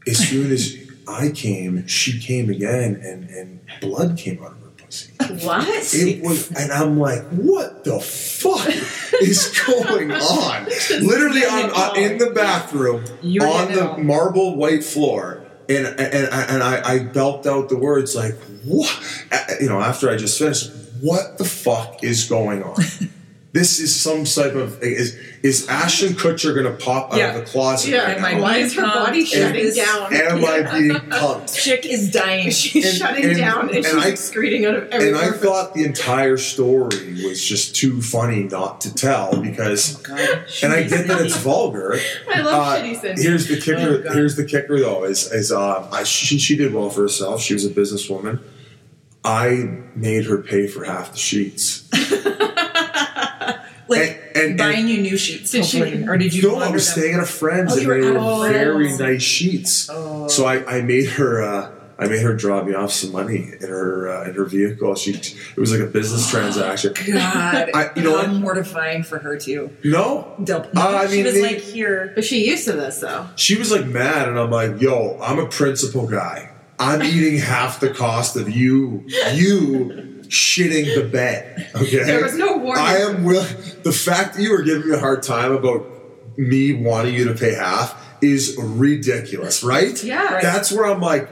as soon as I came, she came again, and and blood came out of her pussy. What? It was, and I'm like, what the fuck is going on? Literally, I'm uh, in the bathroom You were on the marble white floor, and and and I, I belted out the words like, what? You know, after I just finished, what the fuck is going on? This is some type of is is Ashton Kutcher gonna pop out Yeah. of the closet Yeah, right and my now? Why is her body And shutting this- down? Am I being punked? Chick is dying. She's And- shutting and- down and, and she's I- excreting out of every And I orifice. thought the entire story was just too funny not to tell because, Oh God. and I get that it's vulgar. I love Uh, shitty Cindy. Here's the kicker. Oh, God. here's the kicker, though. Is is um, I, she she did well for herself. She was a businesswoman. I made her pay for half the sheets. Like And- and- buying you new sheets, Did she- or did you? no, I launder was them? staying at a friend's Oh, and you were they were a very friend's. nice sheets. Oh. So I, I made her. Uh, I made her drop me off some money in her uh, in her vehicle. She it was like a business transaction. God, I- you know how what? mortifying for her too. No, Del- Uh, I she mean, was they- like, "Here, but she used to this though. she was like mad, and I'm like, "Yo, I'm a principal guy. I'm eating half the cost of you, you shitting the bed. Okay, There was no warning. I am willing. The fact that you were giving me a hard time about me wanting you to pay half is ridiculous, right? Yeah. Right. That's where I'm like,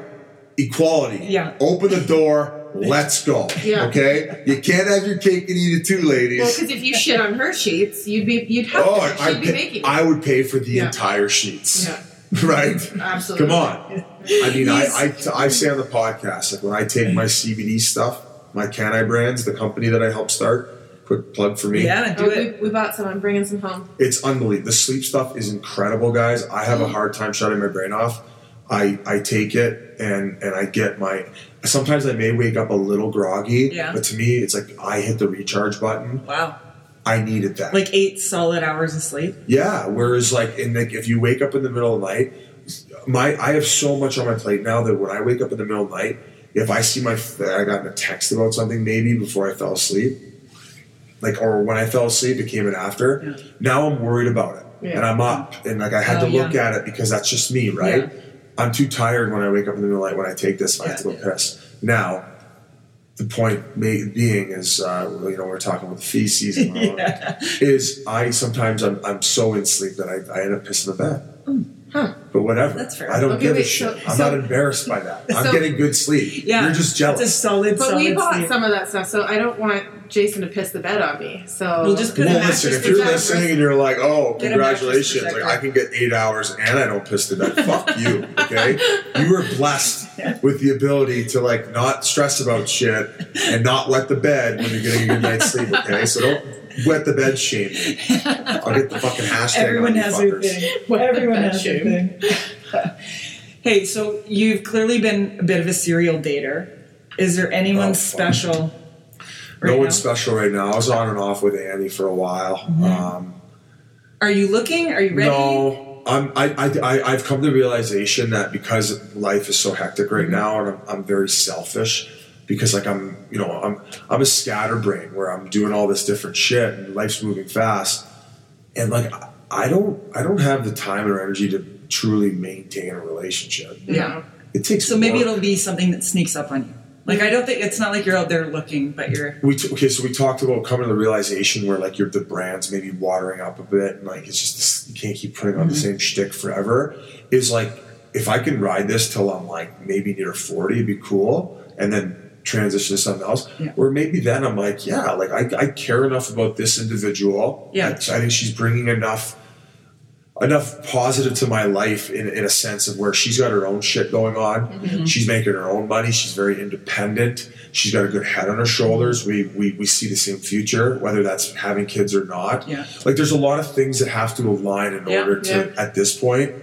equality. Yeah. Open the door. Let's go. Yeah. Okay. You can't have your cake and eat it too, ladies. Well, because if you shit on her sheets, you'd be you'd have oh, to. She'd I, be making. It. I would pay for the Yeah. entire sheets. yeah, Right. absolutely. Come on. I mean, I, I, I say on the podcast, like when I take my CBD stuff, my Can I brands, the company that I helped start, quick plug for me. Yeah, do Oh, it. we, we bought some. I'm bringing some home. It's unbelievable. The sleep stuff is incredible, guys. I have a hard time shutting my brain off. I, I take it and, and I get my. Sometimes I may wake up a little groggy, Yeah. but to me, it's like I hit the recharge button. Wow. I needed that. Like eight solid hours of sleep. Yeah. Whereas, like, in like, if you wake up in the middle of the night, my I have so much on my plate now that when I wake up in the middle of the night, if I see my I got a text about something maybe before I fell asleep, like or when I fell asleep, it came in after. Yeah. Now I'm worried about it, Yeah. and I'm up, and like I had Oh, to look yeah. at it because that's just me, right? I'm too tired when I wake up in the middle of the night when I take this. I have to go piss. Now, the point being is, uh, you know, we're talking about the feces and all is I sometimes I'm, I'm so in sleep that I, I end up pissing the bed. Huh. But whatever. That's fair. I don't Okay, give a shit. so- I'm so- not embarrassed by that. I'm so- getting good sleep. Yeah. You're just It's a jealous. solid, But solid we bought sleep. some of that stuff, so I don't want Jason to piss the bed on me. So We'll just put well, a listen, if you're protector. listening and you're like, oh, Get a mattress congratulations, like. I can get eight hours and I don't piss the bed. Fuck you, okay? You were blessed with the ability to like not stress about shit and not wet the bed when you're getting a good night's sleep, okay? So don't wet the bed shame. I'll get the fucking hashtag Everyone on you has their thing. What Everyone bed has their thing. hey, so you've clearly been a bit of a serial dater. Is there anyone Oh, fuck. Special? No right one's special right now. I was on and off with Annie for a while. Um, Are you looking? Are you ready? No, I'm, I, I, I, I've come to the realization that because life is so hectic right now, and I'm, I'm very selfish because like I'm, you know, I'm, I'm a scatterbrain where I'm doing all this different shit and life's moving fast, and like I- I don't, I don't have the time or energy to truly maintain a relationship. Yeah. It takes So maybe work. it'll be something that sneaks up on you. Like I don't think it's not like you're out there looking, but you're we t- okay, so we talked about coming to the realization where like your the brand's maybe watering up a bit, and like it's just this, you can't keep putting on the mm-hmm. same shtick forever. Is like if I can ride this till I'm like maybe near forty, it'd be cool, and then transition to something else. Yeah. Or maybe then I'm like, yeah, like I, I care enough about this individual. Yeah. I, I think she's bringing enough enough positive to my life in, in a sense of where she's got her own shit going on. Mm-hmm. She's making her own money. She's very independent. She's got a good head on her shoulders. We, we, we see the same future, whether that's having kids or not. Yeah. Like there's a lot of things that have to align in Yeah, order to, at this point,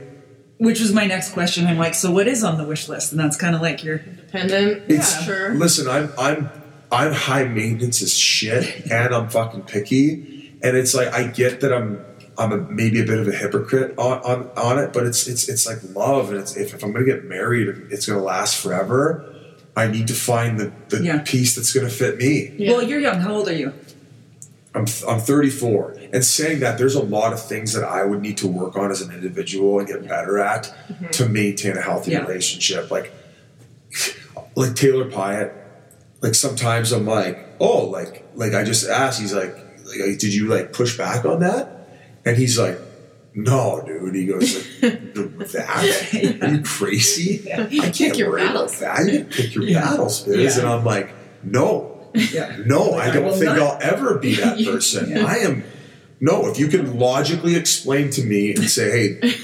which was my next question. I'm like, so what is on the wish list? And that's kind of like your independent. It's yeah, sure. Listen, I'm I'm I'm high maintenance as shit, and I'm fucking picky. And it's like I get that I'm I'm a, maybe a bit of a hypocrite on, on, on it, but it's it's it's like love, and it's if, if I'm gonna get married, it's gonna last forever. I need to find the, the Yeah. piece that's gonna fit me. Yeah. Well, you're young. How old are you? I'm I'm 34, and saying that there's a lot of things that I would need to work on as an individual and get better at mm-hmm. to maintain a healthy relationship. Like like Taylor Pyatt, like sometimes I'm like, oh, like like I just asked, he's like, like did you like push back on that? And he's like, no, dude. He goes, like, that? Are you crazy? I can't Pick your worry battles. about that. You can pick your Yeah. battles, Biz. Yeah. And I'm like, no, Yeah. no, Like, I I don't will think not. I'll ever be that person. I am no. If you can logically explain to me and say, hey,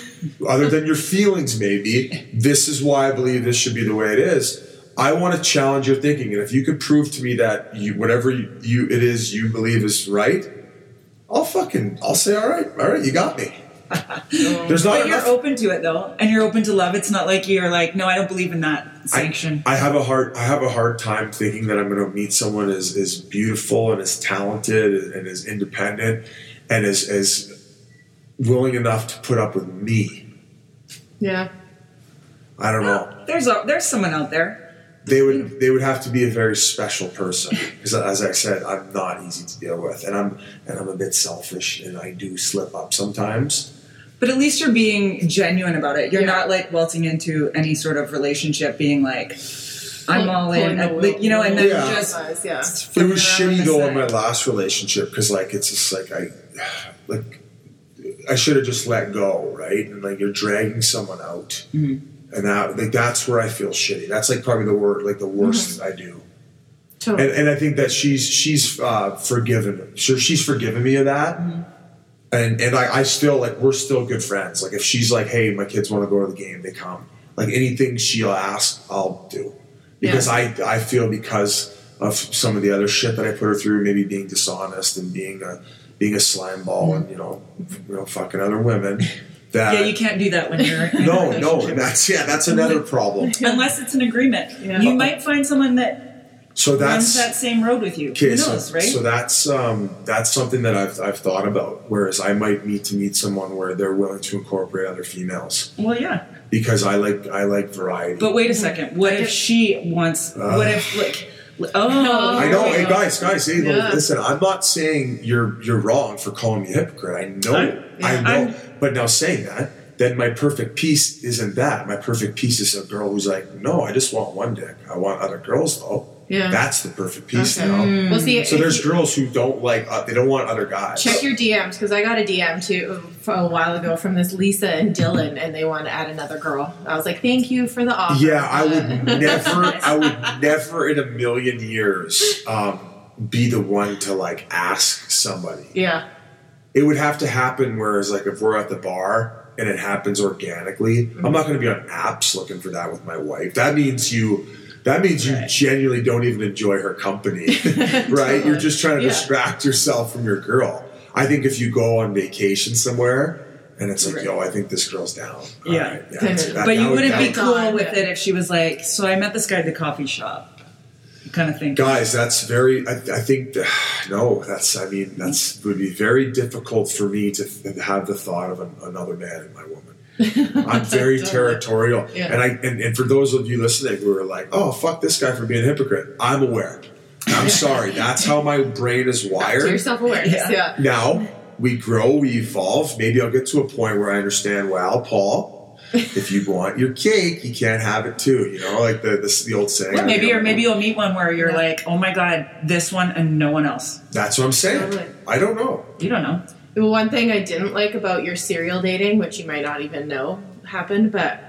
other than your feelings, maybe this is why I believe this should be the way it is. I want to challenge your thinking, and if you could prove to me that you, whatever you, you it is you believe is right, I'll fucking I'll say, all right, all right, you got me. There's not But you're open to it though, and you're open to love. It's not like you're like, no, I don't believe in that sanction. I have a hard I have a hard time thinking that I'm going to meet someone as, as beautiful and as talented and as independent and as as willing enough to put up with me. Yeah. I don't know. there's a, there's someone out there. They would they would have to be a very special person because as I said, I'm not easy to deal with, and I'm and I'm a bit selfish, and I do slip up sometimes. But at least you're being genuine about it. You're Yeah. not like welting into any sort of relationship being like, I'm all in, pulling the and, like, you know, and then Yeah. just yeah. It was shitty though side. in my last relationship because like it's just like I like I should have just let go, right? And like you're dragging someone out, Mm-hmm. And that like that's where I feel shitty. That's like probably the word, like the worst Mm-hmm. I do. Totally. And, and I think that she's she's uh, forgiven. Sure, she's forgiven me of that. Mm-hmm. And and I, I still like we're still good friends. Like if she's like, hey, my kids want to go to the game, they come. Like anything she'll ask, I'll do because I I feel because of some of the other shit that I put her through, maybe being dishonest and being a being a slime ball and you know you know fucking other women. That Yeah, you can't do that when you're in a no no that's yeah that's another problem. unless it's an agreement. Yeah. You might find someone that So runs that's that same road with you. Okay, Who so, knows, right? so that's um, that's something that I've, I've thought about. Whereas I might need to meet someone where they're willing to incorporate other females well, yeah. because I like I like variety. But wait a second. What if she wants? what if like? Oh, I know, hey guys, guys, hey, Yeah. listen. I'm not saying you're you're wrong for calling me a hypocrite. I know, I'm- I know. I'm- but now saying that, then my perfect piece isn't that. My perfect piece is a girl who's like, no, I just want one dick. I want other girls though. Yeah. that's the perfect piece Okay. now. Well, see, So there's you- girls who don't like uh, they don't want other guys. Check your DMs because I got a DM too a while ago from this Lisa and Dylan, and they want to add another girl. I was like, "Thank you for the offer." Yeah, I would never, I would never in a million years um, be the one to like ask somebody. yeah, It would have to happen. Whereas, like, if we're at the bar and it happens organically, I'm not going to be on apps looking for that with my wife. That means you. That means you Right. genuinely don't even enjoy her company, right? You're just trying to Yeah. distract yourself from your girl. I think if you go on vacation somewhere and it's like, Right. yo, I think this girl's down. Yeah. right, that's- that- But that you would- wouldn't that be cool Gone, with yeah. it if she was like, "So I met this guy at the coffee shop," kind of thing. guys that's very i, I think that, no that's i mean that's would be very difficult for me to have the thought of an, another man in my woman i'm very Totally. territorial Yeah. and i and, and for those of you listening who are like oh fuck this guy for being a hypocrite i'm aware i'm sorry that's how my brain is to wired your self awareness. Yeah. Yeah. now we grow we evolve maybe i'll get to a point where i understand well paul if you want your cake you can't have it too you know like the the, the old saying Well, maybe, you or know, maybe you'll meet one where you're Yeah. like, "Oh my god, this one and no one else." that's what i'm saying Totally. i don't know You don't know. One thing I didn't like about your serial dating, which you might not even know happened, but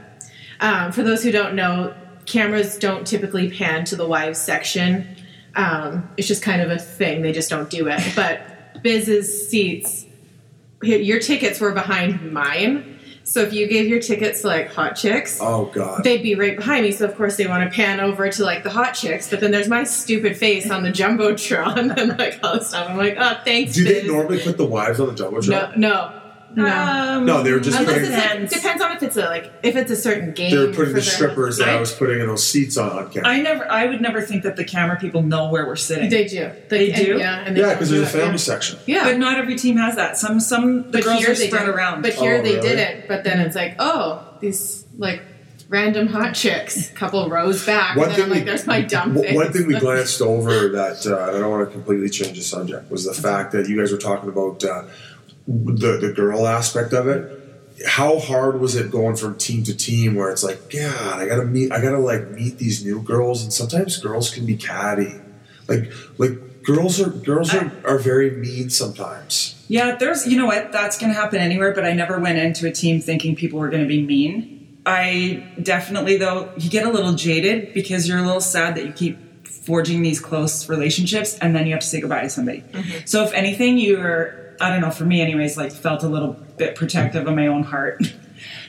um, for those who don't know, cameras don't typically pan to the wives section. Um, it's just kind of a thing; they just don't do it. But Biz's seats, your tickets were behind mine. So if you gave your tickets to like hot chicks, Oh God. they'd be right behind me. So of course they want to pan over to like the hot chicks, but then there's my stupid face on the jumbotron and like all this stuff. I'm like, oh, thanks. Do they normally put the wives on the jumbotron? No, no, no. Um, No, they were just Unless putting- it's like, depends. depends on if it's a like if it's a certain game. They were putting for the strippers that I was putting in those seats on on camera. I never. I would never think that the camera people know where we're sitting. They do. They and- do? yeah, and they yeah, because do there's a family yeah. section. Yeah, But not every team has that. Some some the But girls here are spread did. around. But here Oh, they really? did it. But then it's like, oh, these like random hot chicks, A couple rows back, One and then thing I'm like, we- there's my dumb w- face. One thing we glanced over that uh, I don't want to completely change the subject was the fact that you guys were talking about uh, the the girl aspect of it. How hard was it going from team to team where it's like, God, I gotta meet, I gotta like meet these new girls, and sometimes girls can be catty, like like girls are girls are, are very mean sometimes. Yeah, there's, you know what, that's going to happen anywhere, but I never went into a team thinking people were going to be mean. I definitely, though, you get a little jaded because you're a little sad that you keep forging these close relationships and then you have to say goodbye to somebody. Mm-hmm. So, if anything, you're, I don't know, for me, anyways, like felt a little bit protective of my own heart.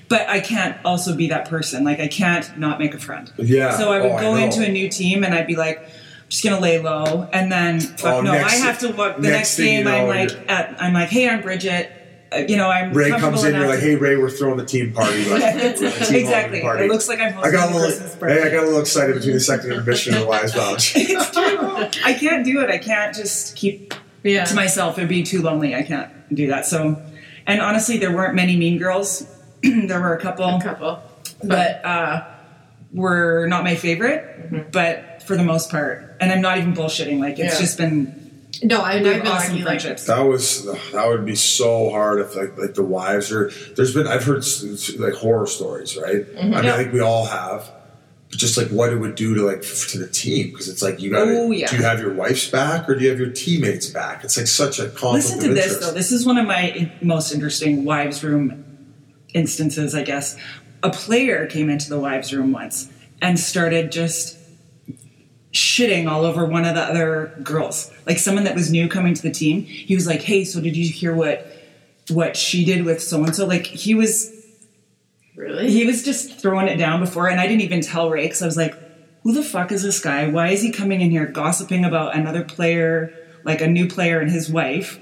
But I can't also be that person. Like, I can't not make a friend. Yeah. So I would Oh, go know. into a new team and I'd be like, I'm just gonna lay low, and then fuck Oh, no, next- I have to walk. The next next, thing you know, I'm like, at, I'm like, hey, I'm Bridget. Uh, you know, I'm Ray comes in, you're like, "Hey, Ray, we're throwing the team party." Like, team exactly. party. It looks like I'm I got a little, hey, I got a little excited between the second intermission and the Wise Lounge. it's true. I can't do it. I can't just keep yeah. to myself. It'd be too lonely. I can't do that. So, and honestly, there weren't many mean girls. there were a couple, a couple. but uh, were not my favorite. But for the most part, and I'm not even bullshitting. Like it's Yeah. just been No, I, I've they're been awesome lucky, friendships. That was that would be so hard if like like the wives are. There's been I've heard s- s- like horror stories, right? I mean, Yeah. I think we all have. Just like what it would do to like to the team because it's like you got to yeah. do you have your wife's back or do you have your teammates back? It's like such a conflict Listen to this interest. though. This is one of my most interesting wives' room instances, I guess. A player came into the wives' room once and started just shitting all over one of the other girls. Like someone that was new coming to the team. He was like, "Hey, so did you hear what what she did with so and so?" Like he was Really? he was just throwing it down before, and I didn't even tell Ray because I was like, "Who the fuck is this guy? Why is he coming in here gossiping about another player, like a new player and his wife?"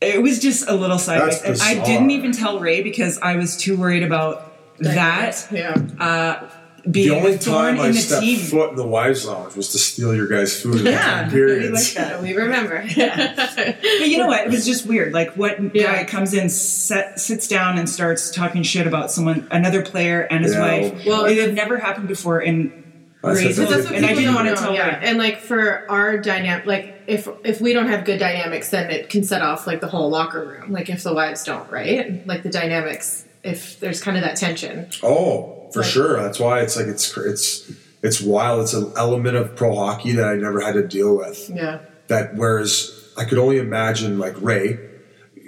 It was just a little sideways. I didn't even tell Ray because I was too worried about that Yeah. Uh, being the only a thorn time I the stepped team. foot in the wives' lounge was to steal your guys' food. Yeah, in like that. we remember. Yeah. But you know what? It was just weird. Like, what Yeah. guy comes in, set, sits down, and starts talking shit about someone, another player, and his Yeah. wife? Well, it had never happened before in That's Ray's what- Because that's what and I people didn't don't want to tell yeah. Ray. And like for our dynamic, like if if we don't have good dynamics, then it can set off like the whole locker room. Like if the wives don't, right? Like the dynamics, if there's kind of that tension. Oh, for Like- sure. That's why it's like it's it's it's wild. It's an element of pro hockey that I never had to deal with. Yeah. That whereas I could only imagine like Ray.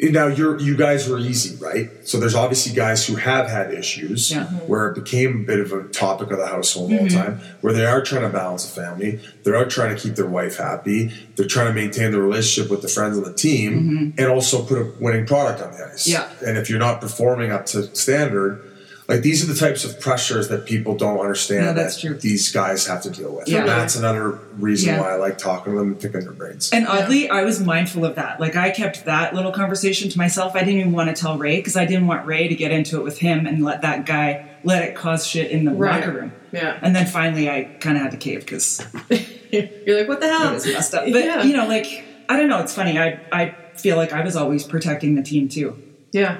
Now you're you guys were easy, right? So there's obviously guys who have had issues Yeah. Mm-hmm. where it became a bit of a topic of the household all the mm-hmm. time, where they are trying to balance a family, they are trying to keep their wife happy, they're trying to maintain the relationship with the friends on the team, mm-hmm. and also put a winning product on the ice. Yeah. And if you're not performing up to standard, like these are the types of pressures that people don't understand No, that's that true. these guys have to deal with. Yeah. And that's another reason Yeah. why I like talking to them and picking their brains. And oddly, I was mindful of that. Like I kept that little conversation to myself. I didn't even want to tell Ray because I didn't want Ray to get into it with him and let that guy let it cause shit in the Right. locker room. Yeah. And then finally, I kind of had to cave because You're like, what the it hell? was messed up. But Yeah. you know, like I don't know. It's funny. I I feel like I was always protecting the team too. Yeah.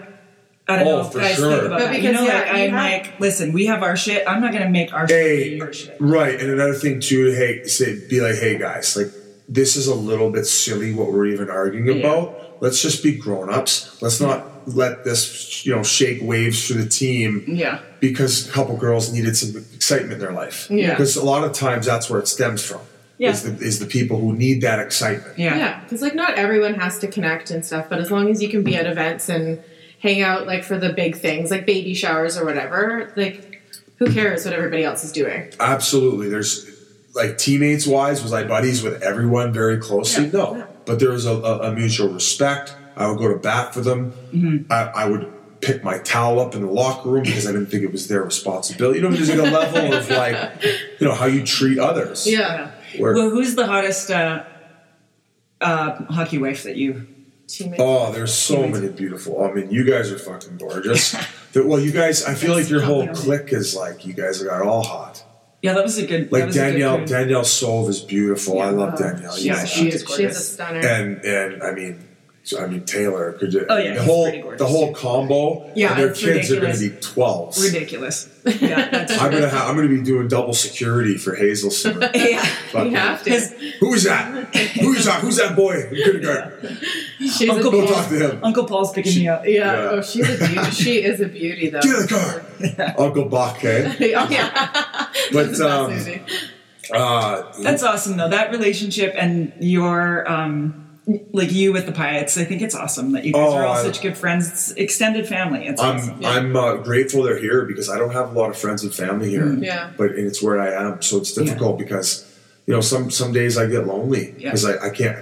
I don't Oh, know if for guys sure. think about But that. You because, know, yeah, like I'm have- like, listen, we have our shit. I'm not gonna make our shit Hey, be your shit. Right, and another thing too, hey, say, be like, hey guys, like this is a little bit silly what we're even arguing Yeah. about. Let's just be grown ups. Let's not let this, you know, shake waves through the team Yeah. because a couple girls needed some excitement in their life. Yeah. Because a lot of times that's where it stems from. Yeah. Is the, is the people who need that excitement. Yeah. Yeah, because like not everyone has to connect and stuff, but as long as you can be at events and hang out like for the big things, like baby showers or whatever, like who cares what everybody else is doing? Absolutely. There's like teammates wise, was I buddies with everyone very closely? Yeah. No. Yeah. But there was a, a, a mutual respect. I would go to bat for them. Mm-hmm. I, I would pick my towel up in the locker room because I didn't think it was their responsibility. You know, there's like a level of like, you know, how you treat others. Yeah, Where, Well, who's the hottest uh, uh, hockey wife that you? Teammates. oh, there's so many beautiful. I mean, you guys are fucking gorgeous. The- well, you guys, I feel like your whole clique is like, you guys are all hot. Yeah, that was a good. Like was a good Danielle, crew. Danielle Sove is beautiful. I love Danielle. You yeah, know she that. is She's a gorgeous. stunner. and and I mean, so, I mean Taylor could you? Oh, yeah, the whole the whole combo. Yeah, and their it's kids are going to ridiculous. be twelves. Ridiculous. Yeah, that's I'm gonna ha- I'm gonna be doing double security for Hazel Simmer. yeah. Fucking- you have to. Who's that? Who's that? Who's that boy in kindergarten? She's Uncle a Go talk to him. Uncle Paul's picking me up. Yeah. Yeah. Oh, she's a beauty. she is a beauty, though. Get in the car, Uncle Bach. Eh? oh yeah. But, That's the um. Uh, That's awesome, though. That relationship and your, um, like you with the Pirates, I think it's awesome that you guys Oh, are all I- such good friends. It's extended family. It's I'm awesome. I'm uh, grateful they're here because I don't have a lot of friends and family here. Yeah. But and it's where I am, so it's difficult because you know some some days I get lonely Yeah. because I, I can't.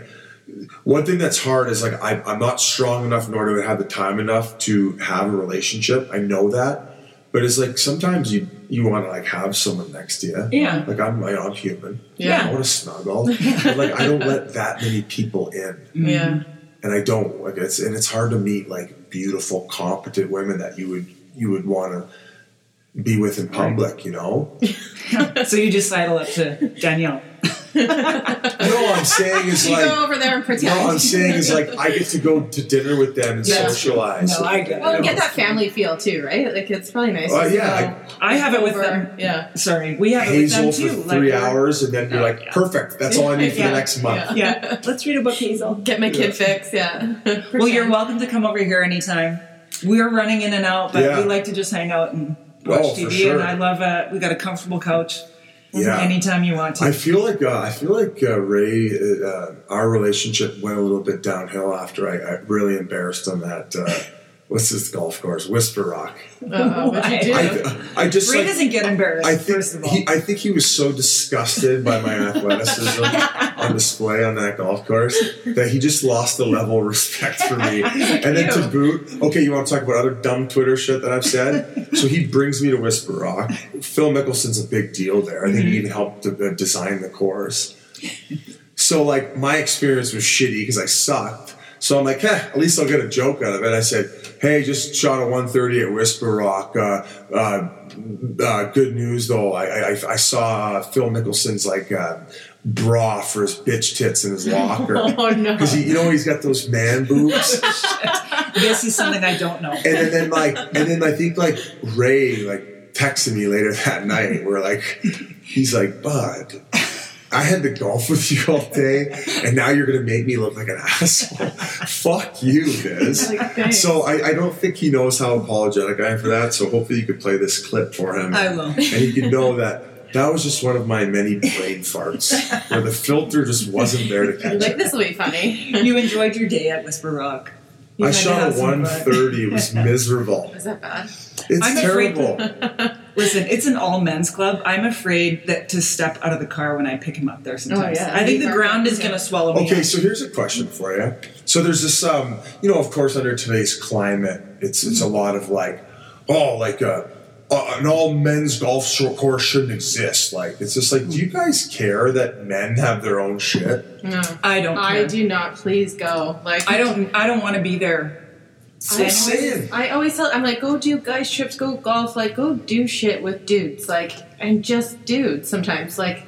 One thing that's hard is like I, I'm not strong enough nor do I have the time enough to have a relationship. I know that, but it's like sometimes you you want to like have someone next to you. Yeah. Like I'm I'm human. Yeah. I want to snuggle, but like I don't let that many people in mm-hmm. Yeah. and I don't like it's and it's hard to meet like beautiful, competent women that you would you would want to be with in public. You know, so you just sidle up to Danielle. no, I'm saying is You like go over there and pretend. no, I'm saying is like I get to go to dinner with them and Yeah. socialize. No, I get. Well, You get that family feel too, right? Like it's probably nice. Oh, just to yeah, go I have it with over- them. Yeah. Sorry, we have Hazel it with for them too. three like, uh, hours, and then you're like, yeah. perfect. That's all I need for Yeah. the next month. Yeah. Yeah, let's read a book, Hazel. Get my kid Yeah. fix. Yeah. Well, you're welcome to come over here anytime. We're running in and out, but Yeah. we like to just hang out and watch Oh, TV, sure. and I love it. We got a comfortable couch. Yeah. Anytime you want to. I feel like uh, I feel like uh, Ray, uh, our relationship went a little bit downhill after I, I really embarrassed him at uh, what's this golf course, Whisper Rock. Uh-oh, what'd you do? I, I just Ray like, doesn't get embarrassed. I think first of all, he, I think he was so disgusted by my athleticism on display on that golf course that he just lost the level of respect for me. and then to boot, okay, you want to talk about other dumb Twitter shit that I've said? So he brings me to Whisper Rock. Phil Mickelson's a big deal there. I think he even helped to, uh, design the course. So like my experience was shitty because I sucked. So I'm like, eh, at least I'll get a joke out of it. I said, hey, just shot a 130 at Whisper Rock. Uh, uh, uh, good news though, I, I, I saw Phil Mickelson's like uh, bra for his bitch tits in his locker. Oh no. Because you know he's got those man boobs, this is something I don't know. and then, then like, and then I think like Ray like texted me later that night. Where like he's like, Bud, I had to golf with you all day, and now you're gonna make me look like an asshole. Fuck you, Biz. Like. So I, I don't think he knows how apologetic I am for that. So hopefully you could play this clip for him. I will. And he can know that that was just one of my many brain farts where the filter just wasn't there to catch like it. this will be funny. You enjoyed your day at Whisper Rock. You I shot a 130. It was miserable. Is that bad? It's I'm afraid- terrible. Listen, it's an all men's club. I'm afraid that to step out of the car when I pick him up there sometimes. Oh, yeah. I think the ground is going to swallow me. Okay, up. so here's a question for you. So there's this, um, you know, of course, under today's climate, it's it's a lot of like, oh, like a, uh, an all men's golf course shouldn't exist. Like, it's just like, do you guys care that men have their own shit? No. I don't. I care. do not. Please go. Like I don't. I don't want to be there. So I saying. I always tell I'm like, go do guys trips, go golf, like go do shit with dudes, like and just dudes sometimes. Like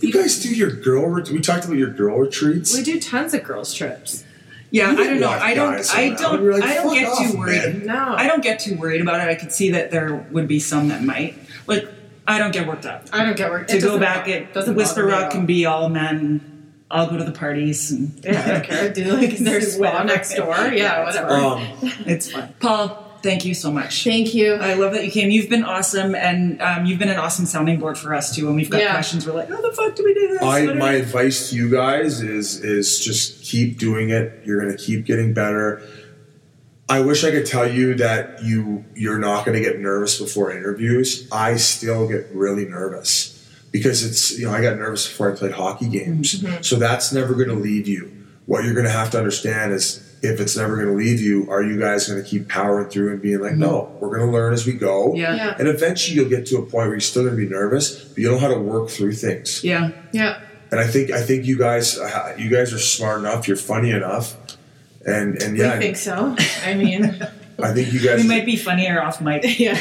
You guys do your girl. Ret- we talked about your girl retreats. we do tons of girls trips. Yeah, I don't know. I don't. I don't. Like, I don't get off, too worried. man." No. I don't get too worried about it. I could see that there would be some that might. Like, I don't get worked up. I don't get work To go back, it doesn't Whisper bother Rock can be all men. I'll go to the parties and Yeah, I don't care. Do like there's spa Whatever. next door. Yeah, whatever. Um, it's fun. Paul, thank you so much. Thank you. I love that you came. You've been awesome, and um, you've been an awesome sounding board for us too. When we've got Yeah. questions, we're like, "How the fuck do we do this?" I, my advice to you guys is is just keep doing it. You're gonna keep getting better. I wish I could tell you that you you're not gonna get nervous before interviews. I still get really nervous because it's you know I got nervous before I played hockey games. So that's never gonna leave you. What you're gonna have to understand is if it's never gonna leave you, are you guys gonna keep powering through and being like, no, we're gonna learn as we go. yeah. Yeah. And eventually you'll get to a point where you're still going to be nervous, but you know how to work through things. yeah, Yeah. And I think I think you guys uh, you guys are smart enough. You're funny enough, and and yeah, I think so. I mean, I think you guys We might be funnier off mic. yeah.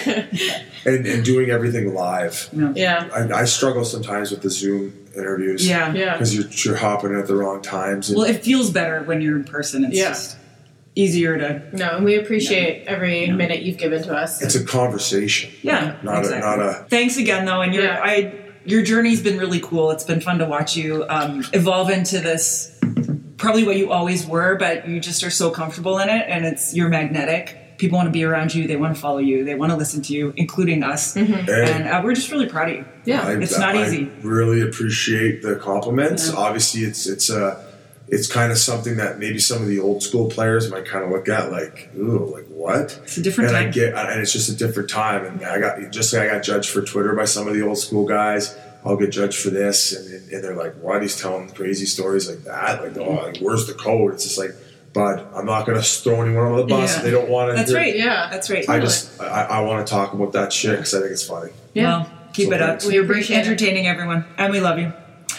and, and doing everything live. Yeah. I, I struggle sometimes with the Zoom interviews. Yeah. Yeah. because you're you're hopping at the wrong times. And Well, it feels better when you're in person. It's Yeah. just easier to. No, and we appreciate every minute you've given to us. it's a conversation. Yeah, Not a- not a- Thanks again, though, and your Yeah. I your journey's been really cool. It's been fun to watch you um, evolve into this. Probably what you always were, but you just are so comfortable in it, and it's you're magnetic. People want to be around you. They want to follow you. They want to listen to you, including us. Mm-hmm. Hey, And uh, we're just really proud of you. yeah. I, It's not I easy. really appreciate the compliments. Yeah. Obviously, it's it's a it's kind of something that maybe some of the old school players might kind of look at like, ooh, like what? It's a different and I time. get, and it's just a different time. And I got just like I got judged for Twitter by some of the old school guys. I'll get judged for this, and, and, and they're like, "What? He's telling crazy stories like that? Like, oh, mm-hmm. like, where's the code?" It's just like, "Bud, I'm not going to throw anyone on the bus. Yeah. if They don't want to." That's right. Yeah. That's right. I just I, I want to talk about that shit because I think it's funny. Yeah. Well, keep So it up. We You're appreciate it. entertaining everyone, and we love you.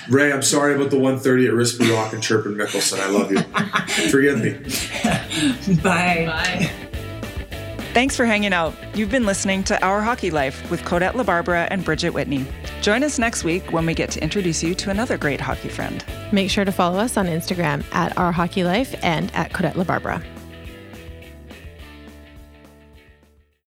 Ray, I'm sorry about the 130 at Risky Rock and Chirpin Mickelson. I love you. Forgive me. Bye. Bye. Thanks for hanging out. You've been listening to Our Hockey Life with Kodette LaBarbera and Bridget Whitney. Join us next week when we get to introduce you to another great hockey friend. Make sure to follow us on Instagram at Our Hockey Life and at Kodette LaBarbera.